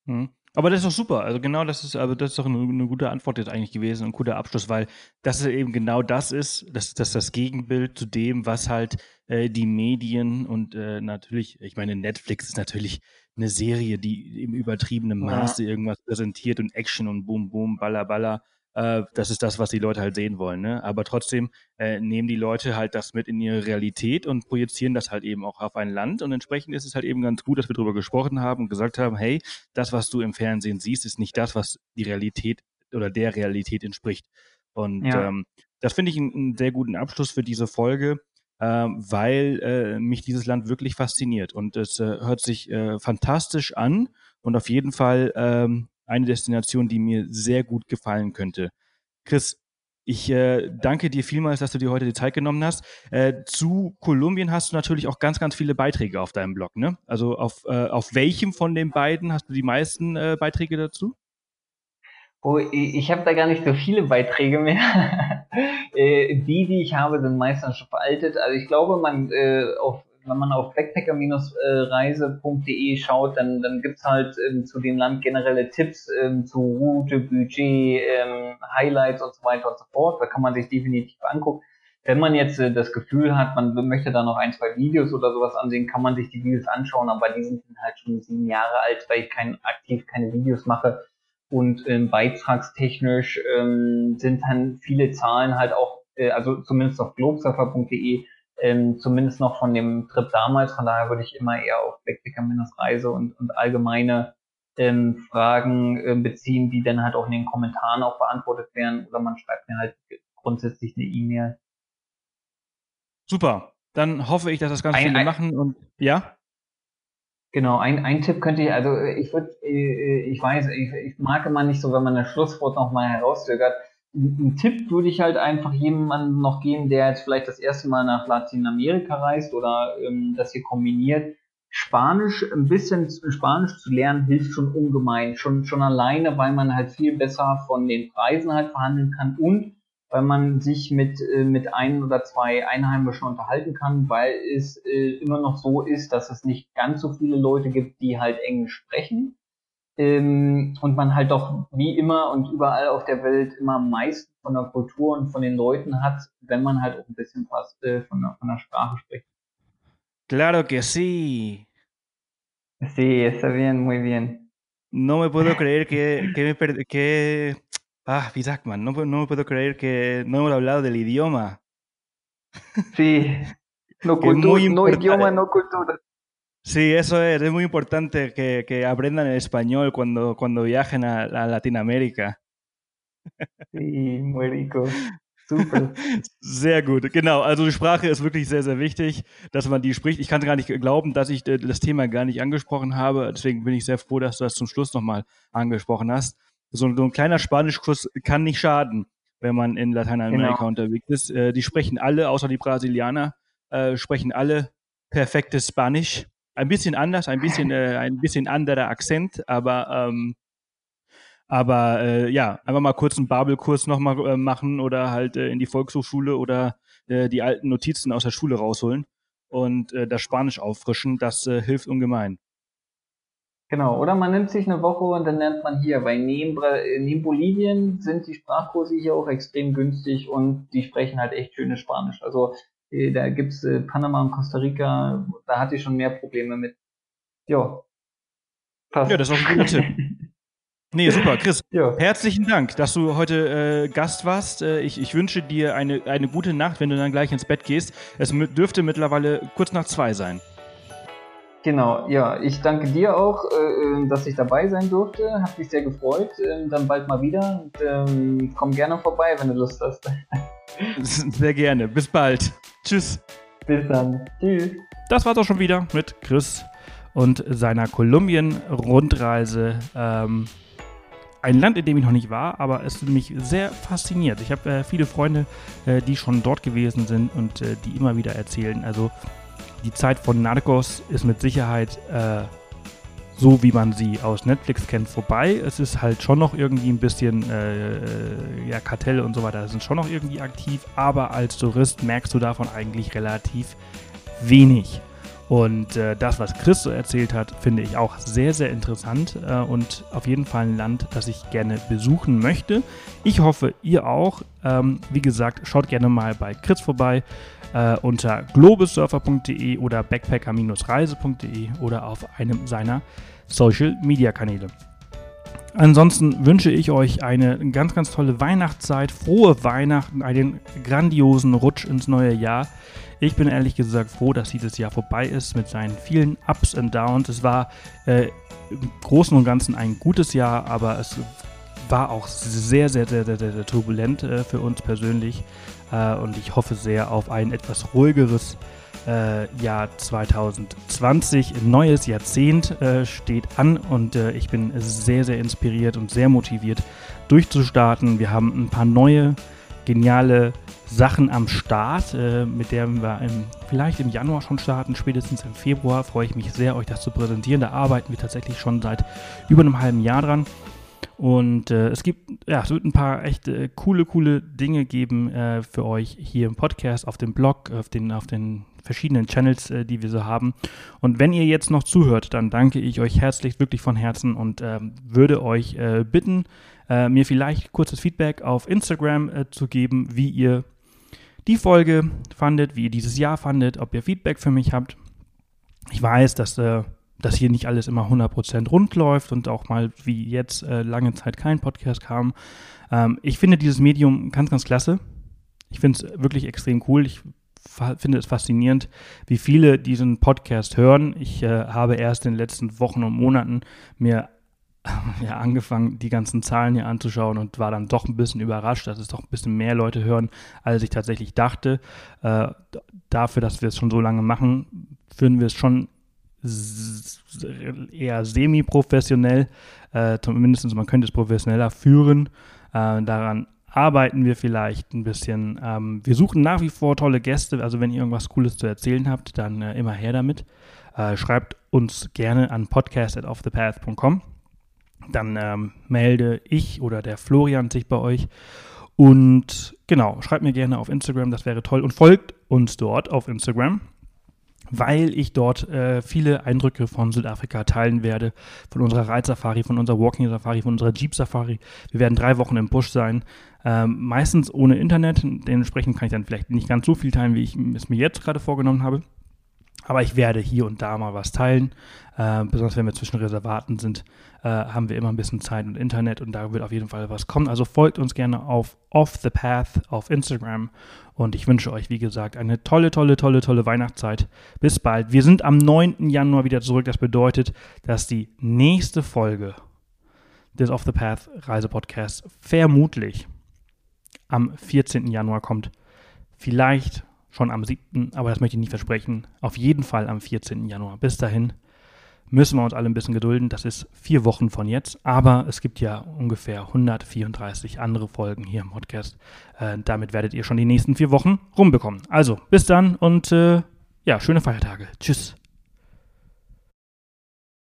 Hm. Aber das ist doch super. Also genau das ist, also das ist doch eine, eine, gute Antwort jetzt eigentlich gewesen, ein guter Abschluss, weil das eben genau das ist, das, das das Gegenbild zu dem, was halt äh, die Medien und äh, natürlich, ich meine, Netflix ist natürlich eine Serie, die im übertriebenen Maße irgendwas präsentiert und Action und Boom, Boom, Baller, Baller. Äh, das ist das, was die Leute halt sehen wollen. Ne? Aber trotzdem äh, nehmen die Leute halt das mit in ihre Realität und projizieren das halt eben auch auf ein Land. Und entsprechend ist es halt eben ganz gut, dass wir darüber gesprochen haben und gesagt haben, hey, das, was du im Fernsehen siehst, ist nicht das, was die Realität oder der Realität entspricht. Und ja. ähm, das finde ich einen, einen sehr guten Abschluss für diese Folge äh, weil äh, mich dieses Land wirklich fasziniert. Und es äh, hört sich äh, fantastisch an und auf jeden Fall ähm, eine Destination, die mir sehr gut gefallen könnte. Chris, ich äh, danke dir vielmals, dass du dir heute die Zeit genommen hast. Äh, zu Kolumbien hast du natürlich auch ganz, ganz viele Beiträge auf deinem Blog, ne? Also auf, äh, auf welchem von den beiden hast du die meisten äh, Beiträge dazu? Oh, ich habe da gar nicht so viele Beiträge mehr. <laughs> Äh, die, die ich habe, sind meistens schon veraltet. Also ich glaube, man äh, auf wenn man auf backpacker-reise.de schaut, dann, dann gibt's halt ähm, zu dem Land generelle Tipps ähm, zu Route, Budget, ähm, Highlights und so weiter und so fort. Da kann man sich definitiv angucken. Wenn man jetzt äh, das Gefühl hat, man möchte da noch ein, zwei Videos oder sowas ansehen, kann man sich die Videos anschauen, aber die sind halt schon sieben Jahre alt, weil ich kein, aktiv keine Videos mache. Und ähm, beitragstechnisch ähm, sind dann viele Zahlen halt auch, äh, also zumindest auf globesurfer.de, ähm, zumindest noch von dem Trip damals. Von daher würde ich immer eher auf Backpacker-Reise und, und allgemeine ähm, Fragen äh, beziehen, die dann halt auch in den Kommentaren auch beantwortet werden. Oder man schreibt mir halt grundsätzlich eine E-Mail. Super. Dann hoffe ich, dass das ganz ein, viele ein, machen und ja. Genau, ein, ein Tipp könnte ich, also ich würde, äh, ich weiß, ich, ich mag immer nicht so, wenn man das Schlusswort nochmal herauszögert. Ein Tipp würde ich halt einfach jemandem noch geben, der jetzt vielleicht das erste Mal nach Lateinamerika reist oder ähm, das hier kombiniert. Spanisch, ein bisschen Spanisch zu lernen, hilft schon ungemein. Schon, schon alleine, weil man halt viel besser von den Preisen halt verhandeln kann und weil man sich mit, äh, mit ein oder zwei Einheimischen unterhalten kann, weil es äh, immer noch so ist, dass es nicht ganz so viele Leute gibt, die halt Englisch sprechen. Ähm, und man halt doch wie immer und überall auf der Welt immer am meisten von der Kultur und von den Leuten hat, wenn man halt auch ein bisschen was äh, von, der, von der Sprache spricht. Claro que sí. Sí, está bien, muy bien. No me puedo <laughs> creer que, que, me que Ah, wie sagt man? No, no me puedo creer que no hemos hablado del idioma. Sí, no, <laughs> cultura, no idioma, no cultura. Sí, eso es, es muy importante que, que aprendan el español cuando, cuando viajen a, a Latinoamérica. Sí, muy rico. Super. <laughs> Sehr gut, genau. Also die Sprache ist wirklich sehr, sehr wichtig, dass man die spricht. Ich kann gar nicht glauben, dass ich äh, das Thema gar nicht angesprochen habe. Deswegen bin ich sehr froh, dass du das zum Schluss nochmal angesprochen hast so, so ein kleiner Spanischkurs kann nicht schaden, wenn man in Lateinamerika genau. unterwegs ist. Äh, die sprechen alle, außer die Brasilianer, äh, sprechen alle perfektes Spanisch. Ein bisschen anders, ein bisschen, äh, ein bisschen anderer Akzent, aber ähm, aber äh, ja, einfach mal kurz einen Babelkurs nochmal äh, machen oder halt äh, in die Volkshochschule oder äh, die alten Notizen aus der Schule rausholen und äh, das Spanisch auffrischen, das äh, hilft ungemein. Genau, oder man nimmt sich eine Woche und dann lernt man hier. Weil neben, Bolivien sind die Sprachkurse hier auch extrem günstig und die sprechen halt echt schönes Spanisch. Also äh, da gibt's äh, Panama und Costa Rica, da hatte ich schon mehr Probleme mit. Ja. Passt. Ja, das ist auch ein guter Tipp. <laughs> Nee, super, Chris. Ja. Herzlichen Dank, dass du heute äh, Gast warst. Äh, ich, ich wünsche dir eine, eine gute Nacht, wenn du dann gleich ins Bett gehst. Es dürfte mittlerweile kurz nach zwei sein. Genau, ja, ich danke dir auch, äh, äh, dass ich dabei sein durfte. Hat mich sehr gefreut. Äh, dann bald mal wieder und ähm, komm gerne vorbei, wenn du Lust hast. <laughs> Sehr gerne. Bis bald. Tschüss. Bis dann. Tschüss. Das war's auch schon wieder mit Chris und seiner Kolumbien-Rundreise. Ähm, ein Land, in dem ich noch nicht war, aber es mich sehr fasziniert. Ich habe äh, viele Freunde, äh, die schon dort gewesen sind und äh, die immer wieder erzählen. Also die Zeit von Narcos ist mit Sicherheit äh, so, wie man sie aus Netflix kennt, vorbei. Es ist halt schon noch irgendwie ein bisschen äh, äh ja, Kartelle und so weiter sind schon noch irgendwie aktiv, aber als Tourist merkst du davon eigentlich relativ wenig. Und äh, das, was Chris so erzählt hat, finde ich auch sehr, sehr interessant äh, und auf jeden Fall ein Land, das ich gerne besuchen möchte. Ich hoffe, ihr auch. Ähm, wie gesagt, schaut gerne mal bei Chris vorbei äh, unter globesurfer.de oder backpacker-reise.de oder auf einem seiner Social-Media-Kanäle. Ansonsten wünsche ich euch eine ganz, ganz tolle Weihnachtszeit, frohe Weihnachten, einen grandiosen Rutsch ins neue Jahr. Ich bin ehrlich gesagt froh, dass dieses Jahr vorbei ist mit seinen vielen Ups und Downs. Es war äh, im Großen und Ganzen ein gutes Jahr, aber es war auch sehr, sehr, sehr, sehr, sehr turbulent äh, für uns persönlich. Äh, und ich hoffe sehr auf ein etwas ruhigeres äh, Jahr 2020. Ein neues Jahrzehnt äh, steht an und äh, ich bin sehr, sehr inspiriert und sehr motiviert durchzustarten. Wir haben ein paar neue, geniale Sachen am Start, äh, mit der wir im, vielleicht im Januar schon starten, spätestens im Februar. Freue ich mich sehr, euch das zu präsentieren. Da arbeiten wir tatsächlich schon seit über einem halben Jahr dran. Und äh, es gibt, ja, es wird ein paar echt äh, coole, coole Dinge geben äh, für euch hier im Podcast, auf dem Blog, auf den, auf den verschiedenen Channels, äh, die wir so haben. Und wenn ihr jetzt noch zuhört, dann danke ich euch herzlich, wirklich von Herzen und ähm, würde euch äh, bitten, äh, mir vielleicht kurzes Feedback auf Instagram zu geben, wie ihr die Folge fandet, wie ihr dieses Jahr fandet, ob ihr Feedback für mich habt. Ich weiß, dass äh, dass hier nicht alles immer 100% rund läuft und auch mal wie jetzt äh, lange Zeit kein Podcast kam. Ähm, ich finde dieses Medium ganz, ganz klasse. Ich finde es wirklich extrem cool. Ich finde es faszinierend, wie viele diesen Podcast hören. Ich äh, habe erst in den letzten Wochen und Monaten mir <laughs> ja, angefangen, die ganzen Zahlen hier anzuschauen und war dann doch ein bisschen überrascht, dass es doch ein bisschen mehr Leute hören, als ich tatsächlich dachte. Äh, dafür, dass wir es schon so lange machen, führen wir es schon eher semi-professionell. Äh, zumindest man könnte es professioneller führen. Äh, daran arbeiten wir vielleicht ein bisschen. Ähm, wir suchen nach wie vor tolle Gäste. Also wenn ihr irgendwas Cooles zu erzählen habt, dann äh, immer her damit. Äh, schreibt uns gerne an podcast@offthepath.com. Dann ähm, melde ich oder der Florian sich bei euch. Und genau, schreibt mir gerne auf Instagram, das wäre toll. Und folgt uns dort auf Instagram weil ich dort äh, viele Eindrücke von Südafrika teilen werde, von unserer Reitsafari, von unserer Walking-Safari, von unserer Jeep-Safari. Wir werden drei Wochen im Busch sein, ähm, meistens ohne Internet. Dementsprechend kann ich dann vielleicht nicht ganz so viel teilen, wie ich es mir jetzt gerade vorgenommen habe. Aber ich werde hier und da mal was teilen. Äh, besonders wenn wir zwischen Reservaten sind, äh, haben wir immer ein bisschen Zeit und Internet und da wird auf jeden Fall was kommen. Also folgt uns gerne auf Off the Path auf Instagram und ich wünsche euch, wie gesagt, eine tolle, tolle, tolle, tolle Weihnachtszeit. Bis bald. Wir sind am 9. Januar wieder zurück. Das bedeutet, dass die nächste Folge des Off the Path Reisepodcasts vermutlich am 14. Januar kommt. Vielleicht schon am 7., aber das möchte ich nicht versprechen. Auf jeden Fall am 14. Januar. Bis dahin müssen wir uns alle ein bisschen gedulden. Das ist vier Wochen von jetzt, aber es gibt ja ungefähr 134 andere Folgen hier im Podcast. Äh, damit werdet ihr schon die nächsten vier Wochen rumbekommen. Also, bis dann und äh, ja, schöne Feiertage. Tschüss.